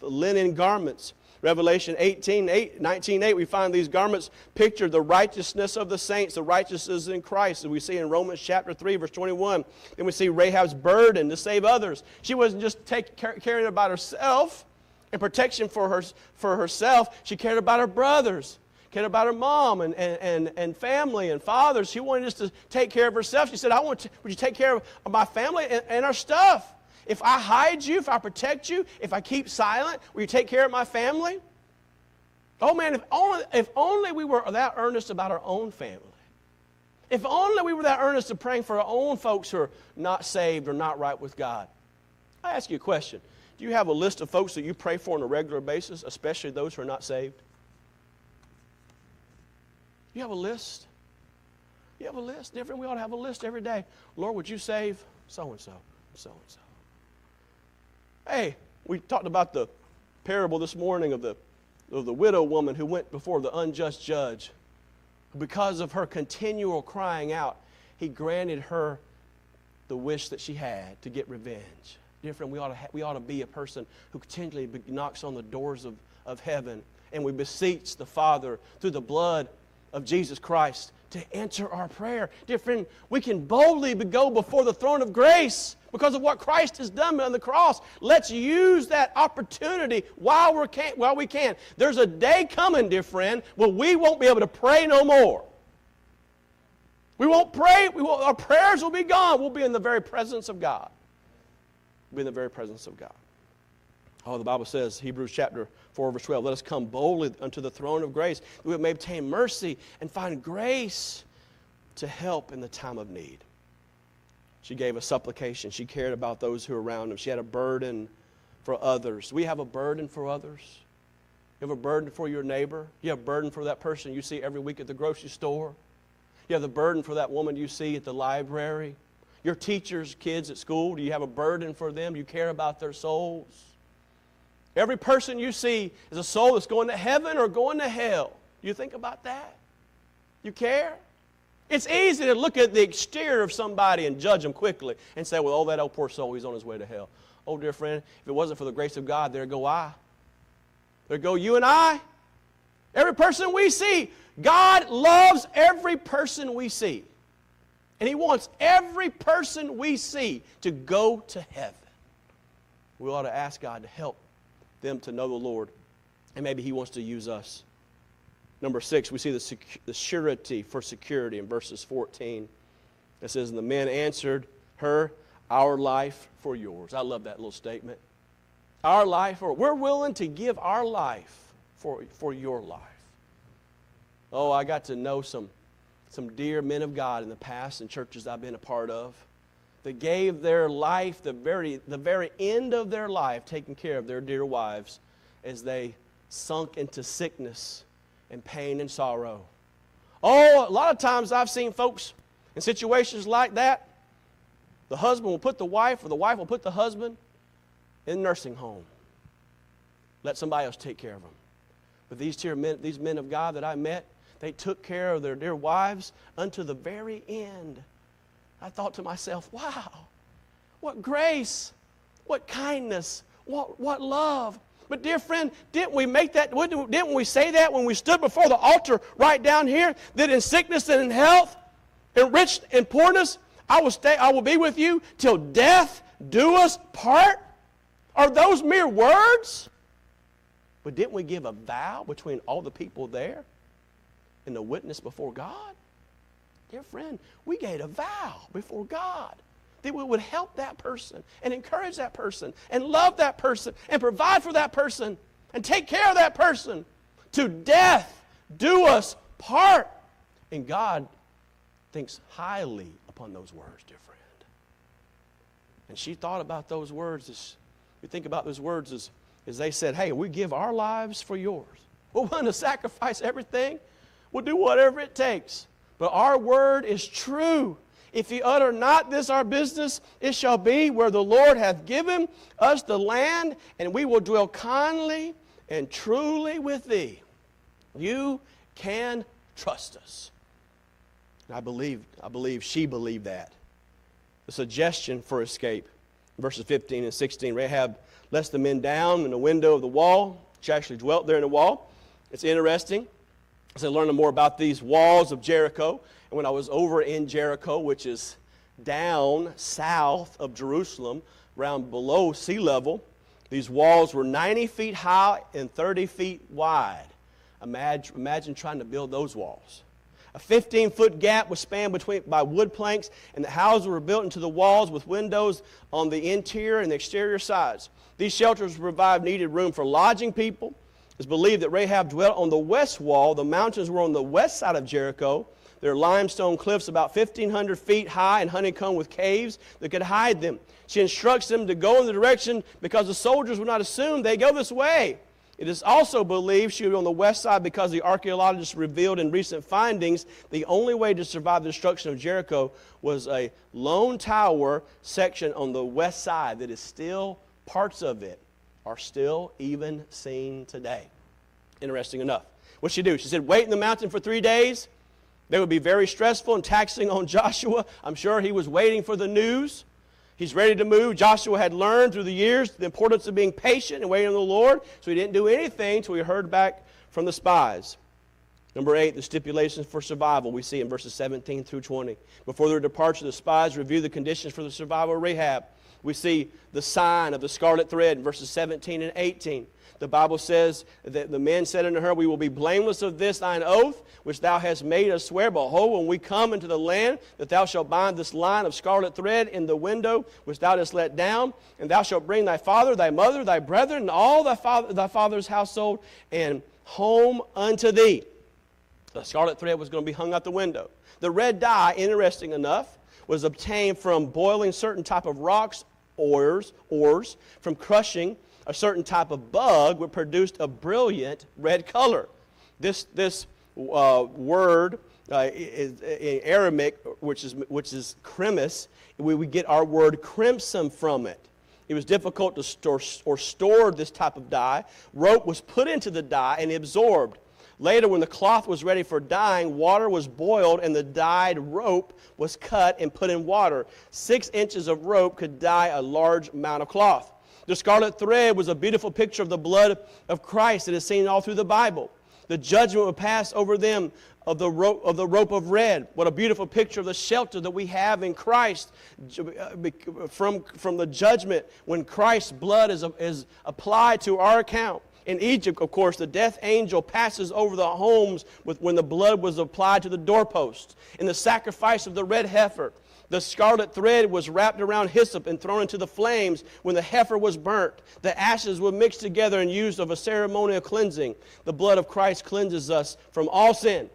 S2: linen garments. Revelation 18, 8, 19, 8, we find these garments picture the righteousness of the saints, the righteousness in Christ, as we see in Romans chapter 3, verse 21. Then we see Rahab's burden to save others. She wasn't just take, caring about herself and protection for, her, for herself, she cared about her brothers. Cared about her mom and, and, and, and family and father. She wanted us to take care of herself. She said, I want to, would you take care of my family and, and our stuff? If I hide you, if I protect you, if I keep silent, will you take care of my family? Oh man, if only, if only we were that earnest about our own family. If only we were that earnest of praying for our own folks who are not saved or not right with God. I ask you a question. Do you have a list of folks that you pray for on a regular basis, especially those who are not saved? You have a list? You have a list. Different. We ought to have a list every day. Lord, would you save so and so, so and so? Hey, we talked about the parable this morning of the, of the widow woman who went before the unjust judge. Because of her continual crying out, he granted her the wish that she had to get revenge. Friend, we ought to, ha- we ought to be a person who continually knocks on the doors of, of heaven and we beseech the Father through the blood of Jesus Christ to answer our prayer. Dear friend, we can boldly go before the throne of grace because of what Christ has done on the cross. Let's use that opportunity while, we're can, while we can. There's a day coming, dear friend, where we won't be able to pray no more. We won't pray. We will, our prayers will be gone. We'll be in the very presence of God. We'll be in the very presence of God. Oh, the Bible says, Hebrews chapter 4, verse 12, let us come boldly unto the throne of grace, that we may obtain mercy and find grace to help in the time of need. She gave a supplication. She cared about those who were around him. She had a burden for others. We have a burden for others. You have a burden for your neighbor. You have a burden for that person you see every week at the grocery store. You have the burden for that woman you see at the library. Your teachers, kids at school, do you have a burden for them? You care about their souls. Every person you see is a soul that's going to heaven or going to hell. You think about that? You care? It's easy to look at the exterior of somebody and judge them quickly and say, well, oh, that old poor soul, he's on his way to hell. Oh, dear friend, if it wasn't for the grace of God, there go I. There go you and I. Every person we see. God loves every person we see. And He wants every person we see to go to heaven. We ought to ask God to help them to know the Lord. And maybe He wants to use us. Number six, we see the, sec- the surety for security in verses 14. It says, And the men answered her, Our life for yours. I love that little statement. Our life, or we're willing to give our life for, for your life. Oh, I got to know some, some dear men of God in the past and churches I've been a part of that gave their life, the very, the very end of their life, taking care of their dear wives as they sunk into sickness and pain and sorrow. Oh, a lot of times I've seen folks in situations like that. The husband will put the wife, or the wife will put the husband in a nursing home. Let somebody else take care of them. But these, men, these men of God that I met, they took care of their dear wives unto the very end. I thought to myself, wow, what grace, what kindness, what, what love. But, dear friend, didn't we make that, didn't we say that when we stood before the altar right down here? That in sickness and in health, in rich and poorness, I will, stay, I will be with you till death do us part? Are those mere words? But didn't we give a vow between all the people there and the witness before God? Dear friend, we gave a vow before God that we would help that person and encourage that person and love that person and provide for that person and take care of that person to death do us part. And God thinks highly upon those words, dear friend. And she thought about those words as we think about those words as, as they said, Hey, we give our lives for yours. We're willing to sacrifice everything. We'll do whatever it takes but our word is true. If ye utter not this our business, it shall be where the Lord hath given us the land, and we will dwell kindly and truly with thee. You can trust us. I believe, I believe she believed that. The suggestion for escape, verses 15 and 16. Rahab lets the men down in the window of the wall. She actually dwelt there in the wall. It's interesting as I learned more about these walls of Jericho, and when I was over in Jericho, which is down south of Jerusalem, around below sea level, these walls were 90 feet high and 30 feet wide. Imagine, imagine trying to build those walls. A 15 foot gap was spanned between, by wood planks, and the houses were built into the walls with windows on the interior and the exterior sides. These shelters provide needed room for lodging people. It's believed that Rahab dwelt on the west wall. The mountains were on the west side of Jericho. There are limestone cliffs about 1,500 feet high and honeycombed with caves that could hide them. She instructs them to go in the direction because the soldiers would not assume they go this way. It is also believed she was on the west side because the archaeologists revealed in recent findings the only way to survive the destruction of Jericho was a lone tower section on the west side that is still, parts of it are still even seen today. Interesting enough. What'd she do? She said, Wait in the mountain for three days. They would be very stressful and taxing on Joshua. I'm sure he was waiting for the news. He's ready to move. Joshua had learned through the years the importance of being patient and waiting on the Lord, so he didn't do anything until he heard back from the spies. Number eight, the stipulations for survival we see in verses 17 through 20. Before their departure, the spies review the conditions for the survival of Rahab. We see the sign of the scarlet thread in verses 17 and 18. The Bible says that the men said unto her, We will be blameless of this thine oath, which thou hast made us swear. Behold, when we come into the land, that thou shalt bind this line of scarlet thread in the window which thou hast let down, and thou shalt bring thy father, thy mother, thy brethren, and all thy, father, thy father's household, and home unto thee. The scarlet thread was going to be hung out the window. The red dye, interesting enough, was obtained from boiling certain type of rocks, ores, ores from crushing a certain type of bug, which produced a brilliant red color. This, this uh, word uh, is, in Aramaic, which is, which is cremis, we, we get our word crimson from it. It was difficult to store or store this type of dye. Rope was put into the dye and absorbed. Later, when the cloth was ready for dyeing, water was boiled and the dyed rope was cut and put in water. Six inches of rope could dye a large amount of cloth. The scarlet thread was a beautiful picture of the blood of Christ that is seen all through the Bible. The judgment would pass over them of the rope of the rope of red. What a beautiful picture of the shelter that we have in Christ uh, from, from the judgment when Christ's blood is, is applied to our account. In Egypt, of course, the death angel passes over the homes with, when the blood was applied to the doorposts. In the sacrifice of the red heifer, the scarlet thread was wrapped around hyssop and thrown into the flames when the heifer was burnt. The ashes were mixed together and used of a ceremonial cleansing. The blood of Christ cleanses us from all sin.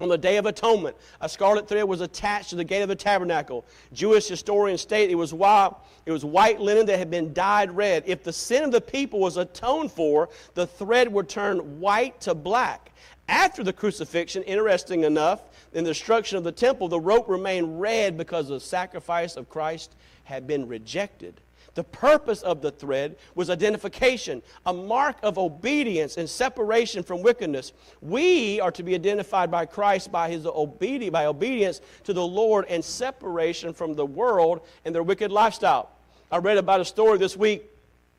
S2: On the Day of Atonement, a scarlet thread was attached to the gate of the tabernacle. Jewish historians state it was white, it was white linen that had been dyed red. If the sin of the people was atoned for, the thread would turn white to black. After the crucifixion, interesting enough, in the destruction of the temple, the rope remained red because the sacrifice of Christ had been rejected. The purpose of the thread was identification, a mark of obedience and separation from wickedness. We are to be identified by Christ by his obedience, by obedience to the Lord and separation from the world and their wicked lifestyle. I read about a story this week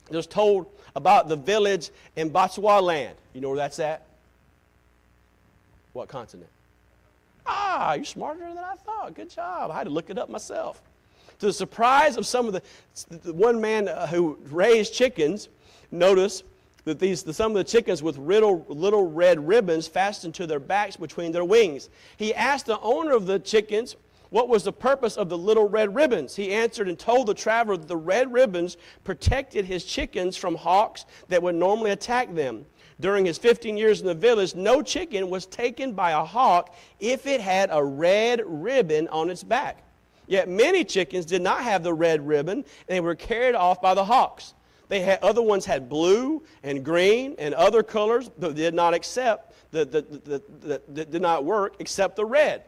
S2: that was told about the village in Botswana. Land. You know where that's at? What continent? Ah, you're smarter than I thought. Good job. I had to look it up myself. To the surprise of some of the, one man uh, who raised chickens, notice that these, the, some of the chickens with little, little red ribbons fastened to their backs between their wings. He asked the owner of the chickens what was the purpose of the little red ribbons. He answered and told the traveler that the red ribbons protected his chickens from hawks that would normally attack them. During his 15 years in the village, no chicken was taken by a hawk if it had a red ribbon on its back. Yet many chickens did not have the red ribbon, and they were carried off by the hawks. They had, other ones had blue and green and other colors that did not accept, that, that, did not work except the red.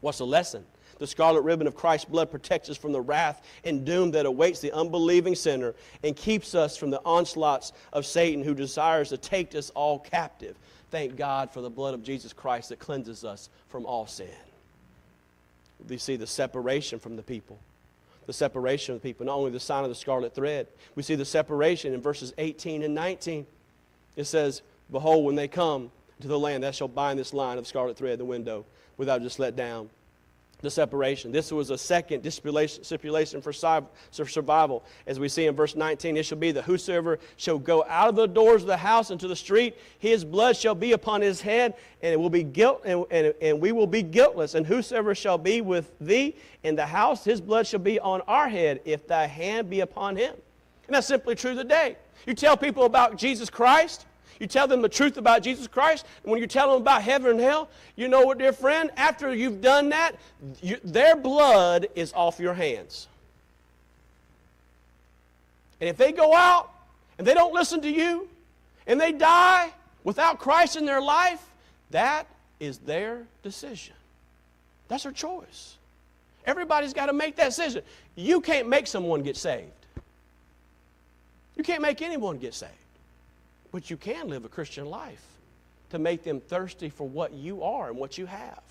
S2: What's the lesson? The scarlet ribbon of Christ's blood protects us from the wrath and doom that awaits the unbelieving sinner and keeps us from the onslaughts of Satan who desires to take us all captive. Thank God for the blood of Jesus Christ that cleanses us from all sin we see the separation from the people. The separation of the people, not only the sign of the scarlet thread, we see the separation in verses 18 and 19. It says, Behold, when they come to the land, thou shalt bind this line of scarlet thread the window, without just let down. The separation. This was a second stipulation for survival. As we see in verse 19, it shall be that whosoever shall go out of the doors of the house into the street, his blood shall be upon his head, and it will be guilt, and, and, and we will be guiltless. And whosoever shall be with thee in the house, his blood shall be on our head, if thy hand be upon him. And that's simply true today. You tell people about Jesus Christ, you tell them the truth about Jesus Christ, and when you tell them about heaven and hell, you know what, dear friend? After you've done that, you, their blood is off your hands. And if they go out and they don't listen to you and they die without Christ in their life, that is their decision. That's their choice. Everybody's got to make that decision. You can't make someone get saved. You can't make anyone get saved. But you can live a Christian life to make them thirsty for what you are and what you have.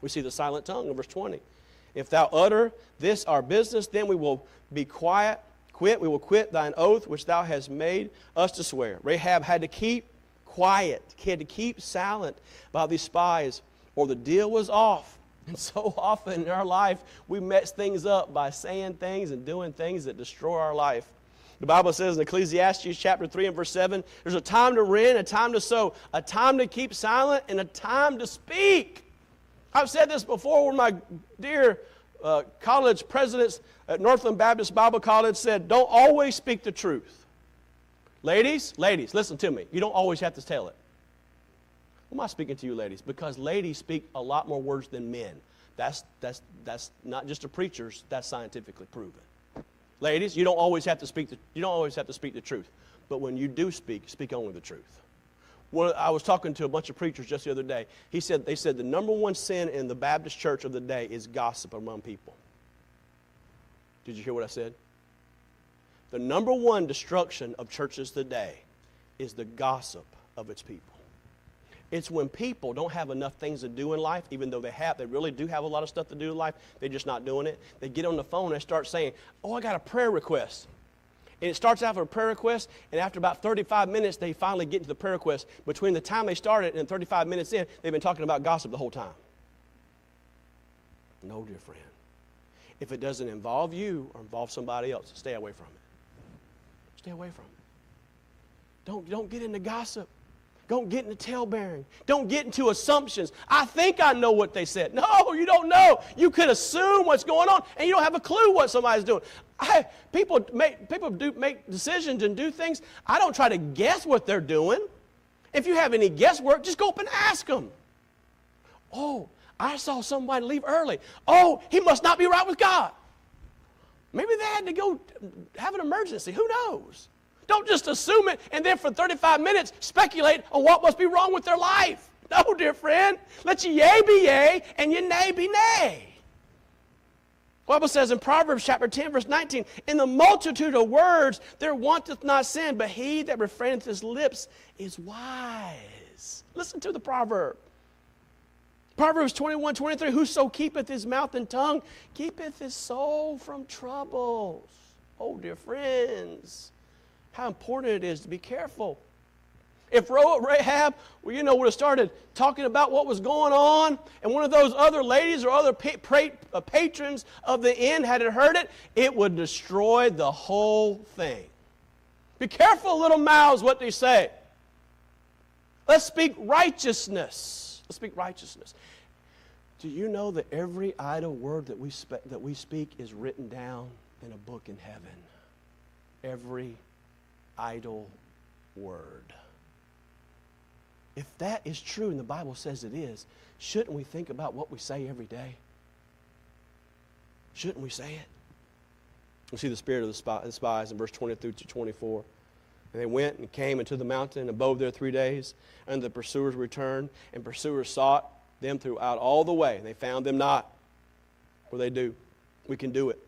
S2: We see the silent tongue in verse 20. If thou utter this our business, then we will be quiet, quit, we will quit thine oath which thou hast made us to swear. Rahab had to keep quiet, had to keep silent about these spies, or the deal was off. And so often in our life, we mess things up by saying things and doing things that destroy our life. The Bible says in Ecclesiastes chapter 3 and verse 7 there's a time to rend, a time to sow, a time to keep silent, and a time to speak. I've said this before when my dear uh, college presidents at Northland Baptist Bible College said, Don't always speak the truth. Ladies, ladies, listen to me. You don't always have to tell it. Why am I speaking to you, ladies? Because ladies speak a lot more words than men. That's, that's, that's not just a preachers, that's scientifically proven. Ladies, you don't always have to speak the, you don't always have to speak the truth. But when you do speak, speak only the truth. Well, I was talking to a bunch of preachers just the other day. He said, they said the number one sin in the Baptist church of the day is gossip among people. Did you hear what I said? The number one destruction of churches today is the gossip of its people. It's when people don't have enough things to do in life, even though they have, they really do have a lot of stuff to do in life, they're just not doing it. They get on the phone and start saying, Oh, I got a prayer request. And it starts out with a prayer request, and after about 35 minutes, they finally get to the prayer request. Between the time they started and 35 minutes in, they've been talking about gossip the whole time. No, dear friend. If it doesn't involve you or involve somebody else, stay away from it. Stay away from it. Don't, don't get into gossip. Don't get into tale bearing. Don't get into assumptions. I think I know what they said. No, you don't know. You could assume what's going on, and you don't have a clue what somebody's doing. I, people make, people do make decisions and do things. I don't try to guess what they're doing. If you have any guesswork, just go up and ask them. Oh, I saw somebody leave early. Oh, he must not be right with God. Maybe they had to go have an emergency. Who knows? Don't just assume it and then for 35 minutes speculate on what must be wrong with their life. No, dear friend. Let your yea be yea and your nay be nay. The Bible says in Proverbs chapter 10, verse 19, In the multitude of words there wanteth not sin, but he that refraineth his lips is wise. Listen to the proverb. Proverbs 21, 23, Whoso keepeth his mouth and tongue keepeth his soul from troubles. Oh, dear friends how important it is to be careful. If Rahab, well, you know, would have started talking about what was going on, and one of those other ladies or other uh, patrons of the inn had heard it, it would destroy the whole thing. Be careful, little mouths, what they say. Let's speak righteousness. Let's speak righteousness. Do you know that every idle word that we, that we speak is written down in a book in heaven? Every idle word. If that is true, and the Bible says it is, shouldn't we think about what we say every day? Shouldn't we say it? We see the spirit of the spies in verse 20 through 24. And they went and came into the mountain and abode there three days. And the pursuers returned, and pursuers sought them throughout all the way. And they found them not. What they do? We can do it.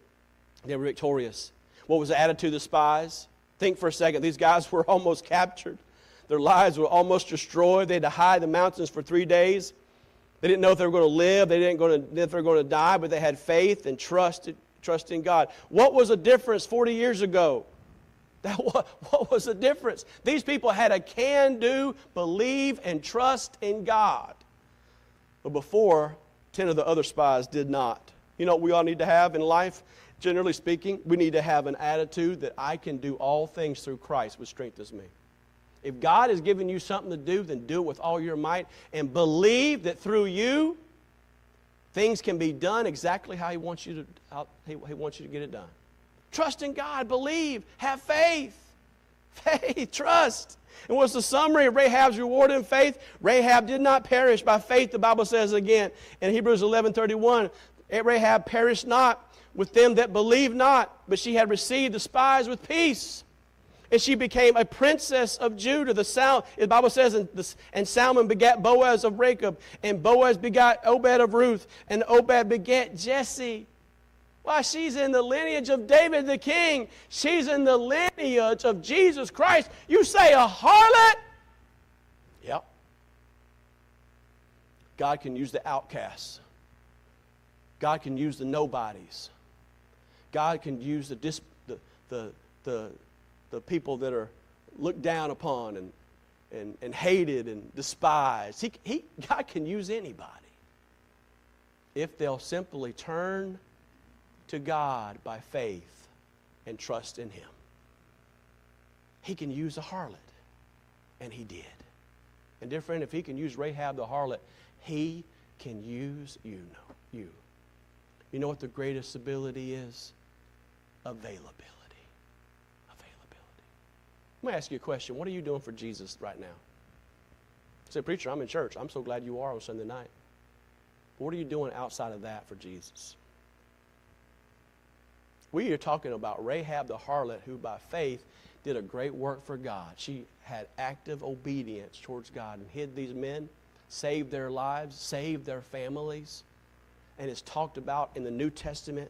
S2: They were victorious. What was the attitude of the spies? Think for a second. These guys were almost captured. Their lives were almost destroyed. They had to hide in the mountains for three days. They didn't know if they were going to live. They didn't know if they were going to die, but they had faith and trust, trust in God. What was the difference 40 years ago? That, what, what was the difference? These people had a can do, believe, and trust in God. But before Ten of the other spies did not. You know what we all need to have in life? Generally speaking, we need to have an attitude that I can do all things through Christ, which strengthens me. If God has given you something to do, then do it with all your might and believe that through you, things can be done exactly how He wants you to, how he, he wants you to get it done. Trust in God, believe, have faith. Faith, trust. And what's the summary of Rahab's reward in faith? Rahab did not perish by faith, the Bible says again in Hebrews 11 31. Rahab perished not with them that believed not, but she had received the spies with peace. And she became a princess of Judah. The, Sal- the Bible says, and, and Salmon begat Boaz of Rachab, and Boaz begat Obed of Ruth, and Obed begat Jesse. Why, she's in the lineage of David the king. She's in the lineage of Jesus Christ. You say a harlot? Yep. God can use the outcasts. God can use the nobodies. God can use the, the, the, the, the people that are looked down upon and, and, and hated and despised. He, he, God can use anybody if they'll simply turn to God by faith and trust in Him. He can use a harlot, and He did. And dear friend, if He can use Rahab the harlot, He can use you. You. You know what the greatest ability is? Availability. Availability. Let me ask you a question. What are you doing for Jesus right now? Say, preacher, I'm in church. I'm so glad you are on Sunday night. What are you doing outside of that for Jesus? We are talking about Rahab the harlot who by faith did a great work for God. She had active obedience towards God and hid these men, saved their lives, saved their families, and is talked about in the New Testament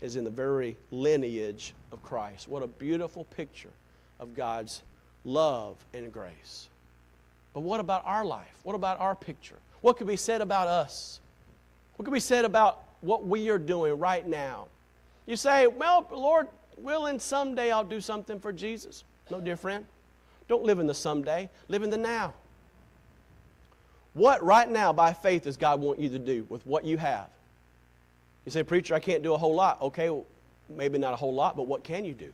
S2: is in the very lineage of Christ. What a beautiful picture of God's love and grace. But what about our life? What about our picture? What could be said about us? What could be said about what we are doing right now? You say, well, Lord willing, someday I'll do something for Jesus. No, dear friend. Don't live in the someday, live in the now. What right now, by faith, does God want you to do with what you have? You say, Preacher, I can't do a whole lot. Okay, well, maybe not a whole lot, but what can you do?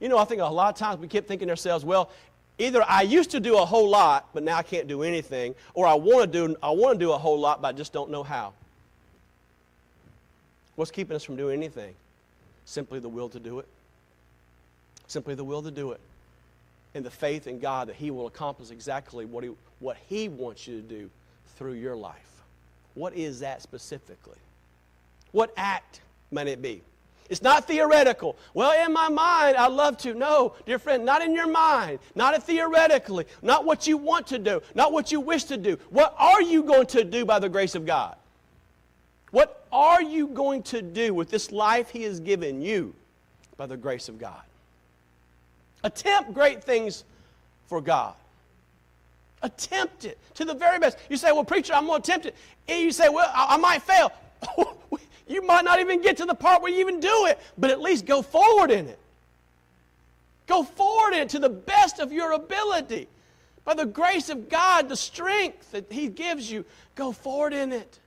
S2: You know, I think a lot of times we keep thinking to ourselves, well, either I used to do a whole lot, but now I can't do anything, or I want to do, I want to do a whole lot, but I just don't know how. What's keeping us from doing anything? Simply the will to do it. Simply the will to do it. And the faith in God that He will accomplish exactly what He, what he wants you to do through your life. What is that specifically? What act might it be? It's not theoretical. Well, in my mind, I love to. No, dear friend, not in your mind, not theoretically, not what you want to do, not what you wish to do. What are you going to do by the grace of God? What are you going to do with this life He has given you by the grace of God? Attempt great things for God. Attempt it to the very best. You say, Well, preacher, I'm going to attempt it. And you say, Well, I, I might fail. you might not even get to the part where you even do it, but at least go forward in it. Go forward in it to the best of your ability. By the grace of God, the strength that He gives you, go forward in it.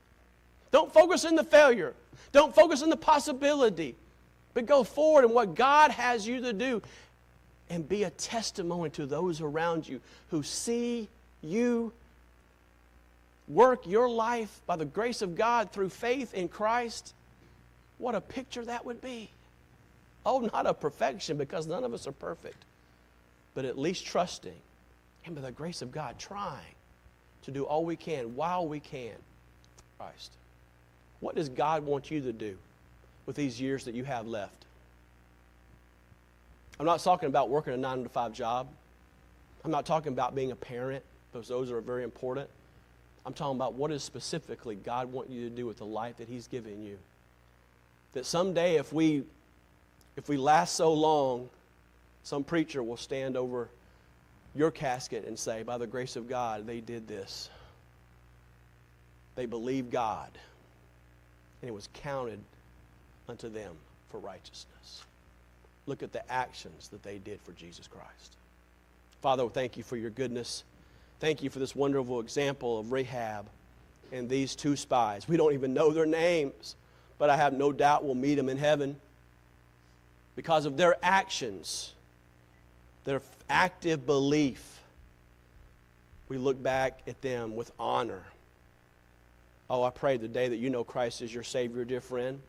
S2: Don't focus on the failure. Don't focus on the possibility. But go forward in what God has you to do and be a testimony to those around you who see you work your life by the grace of God through faith in Christ. What a picture that would be. Oh, not a perfection because none of us are perfect, but at least trusting and by the grace of God, trying to do all we can while we can Christ. What does God want you to do with these years that you have left? I'm not talking about working a nine to five job. I'm not talking about being a parent, because those are very important. I'm talking about what is specifically God want you to do with the life that He's given you. That someday, if we if we last so long, some preacher will stand over your casket and say, by the grace of God, they did this. They believed God and it was counted unto them for righteousness. Look at the actions that they did for Jesus Christ. Father, thank you for your goodness. Thank you for this wonderful example of Rahab and these two spies. We don't even know their names, but I have no doubt we'll meet them in heaven because of their actions, their active belief. We look back at them with honor. Oh, I pray the day that you know Christ is your Savior, dear friend.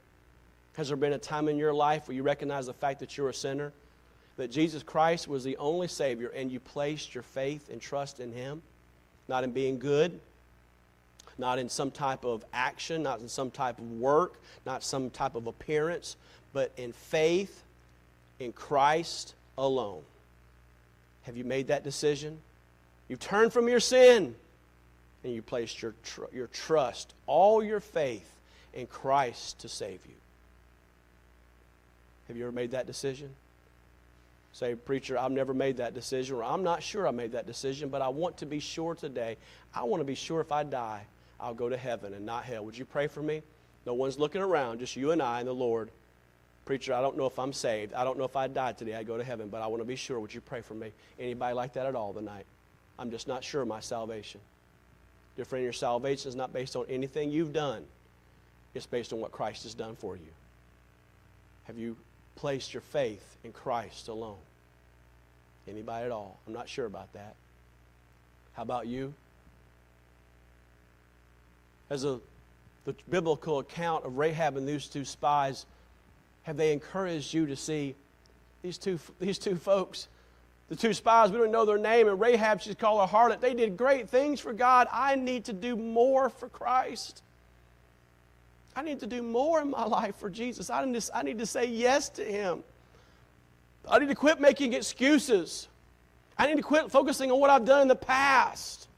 S2: Has there been a time in your life where you recognize the fact that you're a sinner? That Jesus Christ was the only Savior and you placed your faith and trust in Him? Not in being good, not in some type of action, not in some type of work, not some type of appearance, but in faith in Christ alone. Have you made that decision? You've turned from your sin and you placed your, tr- your trust, all your faith in Christ to save you. Have you ever made that decision? Say, preacher, I've never made that decision, or I'm not sure I made that decision, but I want to be sure today. I want to be sure if I die, I'll go to heaven and not hell. Would you pray for me? No one's looking around, just you and I and the Lord. Preacher, I don't know if I'm saved. I don't know if I died today, I go to heaven, but I want to be sure. Would you pray for me? Anybody like that at all tonight? I'm just not sure of my salvation. Dear friend, your salvation is not based on anything you've done, it's based on what Christ has done for you. Have you placed your faith in Christ alone? Anybody at all? I'm not sure about that. How about you? As a, the biblical account of Rahab and these two spies, have they encouraged you to see these two, these two folks? The two spies, we don't know their name, and Rahab, she's called a harlot. They did great things for God. I need to do more for Christ. I need to do more in my life for Jesus. I need to, I need to say yes to Him. I need to quit making excuses. I need to quit focusing on what I've done in the past.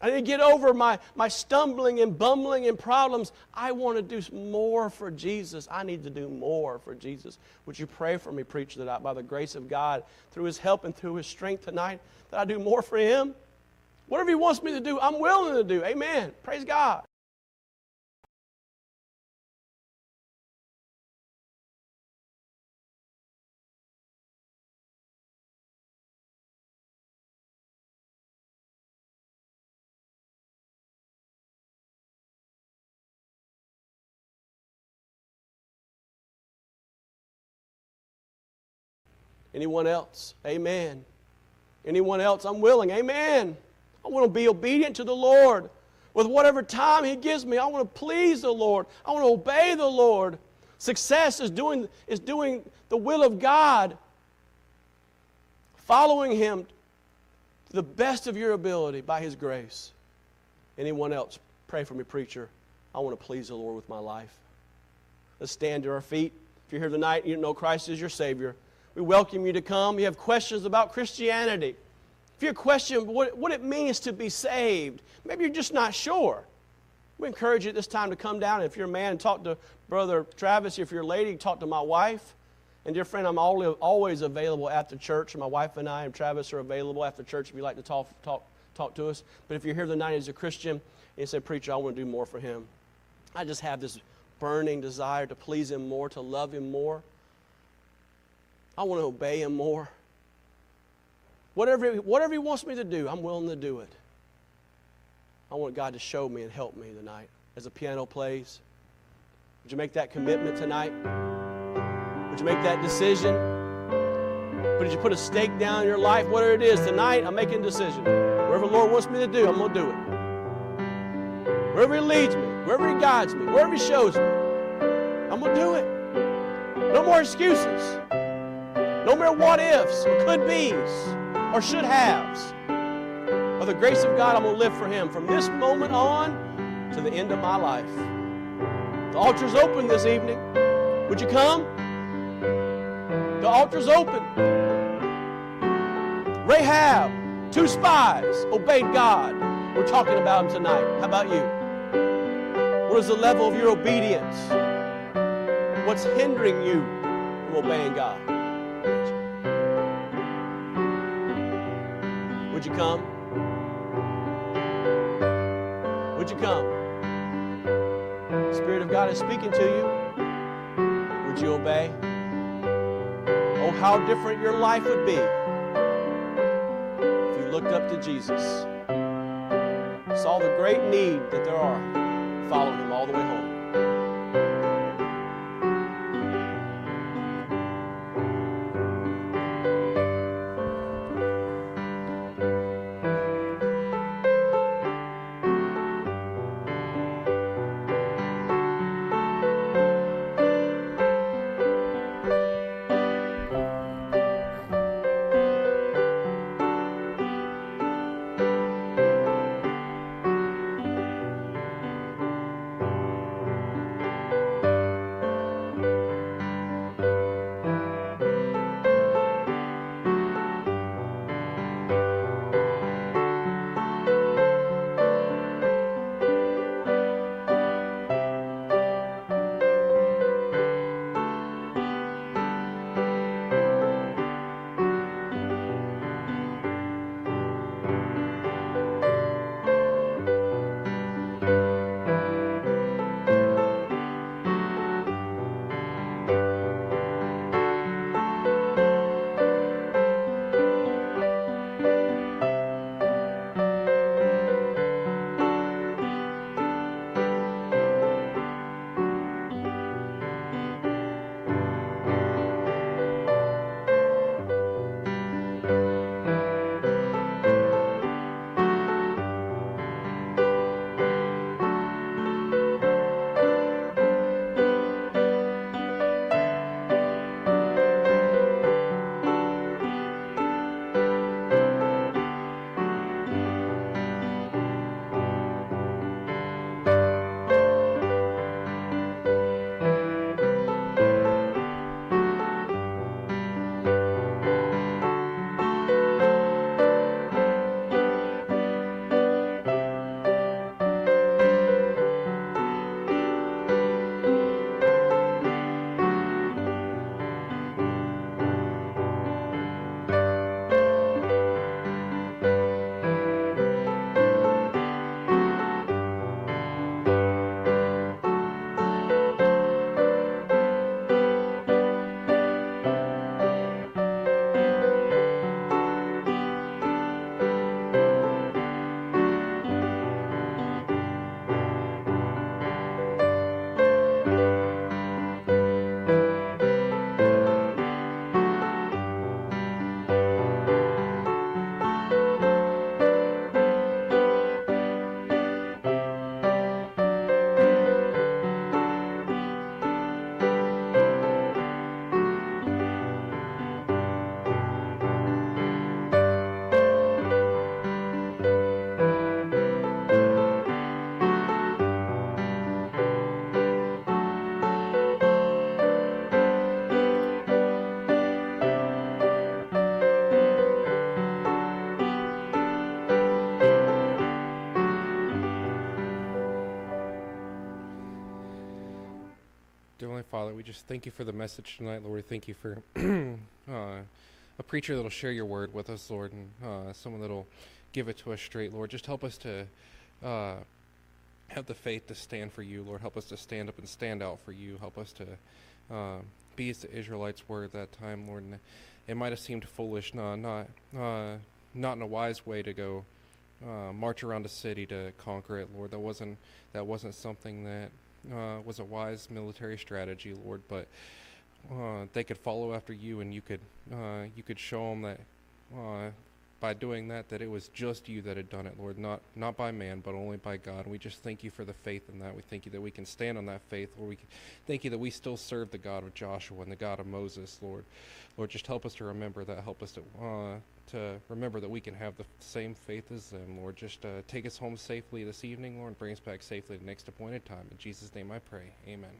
S2: I need to get over my, my stumbling and bumbling and problems. I want to do more for Jesus. I need to do more for Jesus. Would you pray for me, preacher, that I, by the grace of God, through His help and through His strength tonight, that I do more for Him? Whatever He wants me to do, I'm willing to do. Amen. Praise God. Anyone else? Amen. Anyone else? I'm willing. Amen. I want to be obedient to the Lord. With whatever time He gives me, I want to please the Lord. I want to obey the Lord. Success is doing, is doing the will of God, following Him to the best of your ability by His grace. Anyone else? Pray for me, preacher. I want to please the Lord with my life. Let's stand to our feet. If you're here tonight and you know Christ is your Savior, we welcome you to come. You have questions about Christianity. If you have question what, what it means to be saved, maybe you're just not sure. We encourage you at this time to come down. If you're a man, talk to Brother Travis. If you're a lady, talk to my wife. And dear friend, I'm always available after church. My wife and I and Travis are available after church if you'd like to talk, talk, talk to us. But if you're here tonight as a Christian and you say, Preacher, I want to do more for him. I just have this burning desire to please him more, to love him more. I want to obey Him more. Whatever, whatever He wants me to do, I'm willing to do it. I want God to show me and help me tonight as the piano plays. Would you make that commitment tonight? Would you make that decision? Would you put a stake down in your life, whatever it is? Tonight, I'm making a decision. Wherever the Lord wants me to do, I'm going to do it. Wherever He leads me, wherever He guides me, wherever He shows me, I'm going to do it. No more excuses. No more what ifs or could be's or should haves. By the grace of God, I'm going to live for Him from this moment on to the end of my life. The altar's open this evening. Would you come? The altar's open. Rahab, two spies, obeyed God. We're talking about them tonight. How about you? What is the level of your obedience? What's hindering you from obeying God? Would you come? Would you come? The Spirit of God is speaking to you. Would you obey? Oh, how different your life would be if you looked up to Jesus, saw the great need that there are, followed him all the way home.
S3: We just thank you for the message tonight, Lord. Thank you for uh, a preacher that'll share your word with us, Lord, and uh, someone that'll give it to us straight, Lord. Just help us to uh, have the faith to stand for you, Lord. Help us to stand up and stand out for you. Help us to uh, be as the Israelites were at that time, Lord. And it might have seemed foolish, no, not uh, not in a wise way to go uh, march around a city to conquer it, Lord. That wasn't that wasn't something that uh, was a wise military strategy, Lord. But uh, they could follow after you, and you could uh, you could show them that uh, by doing that that it was just you that had done it, Lord, not not by man, but only by God. And we just thank you for the faith in that. We thank you that we can stand on that faith, Lord. We thank you that we still serve the God of Joshua and the God of Moses, Lord. Lord, just help us to remember that. Help us to uh, to remember that we can have the same faith as them, Lord. Just uh, take us home safely this evening, Lord, and bring us back safely the next appointed time. In Jesus' name I pray. Amen.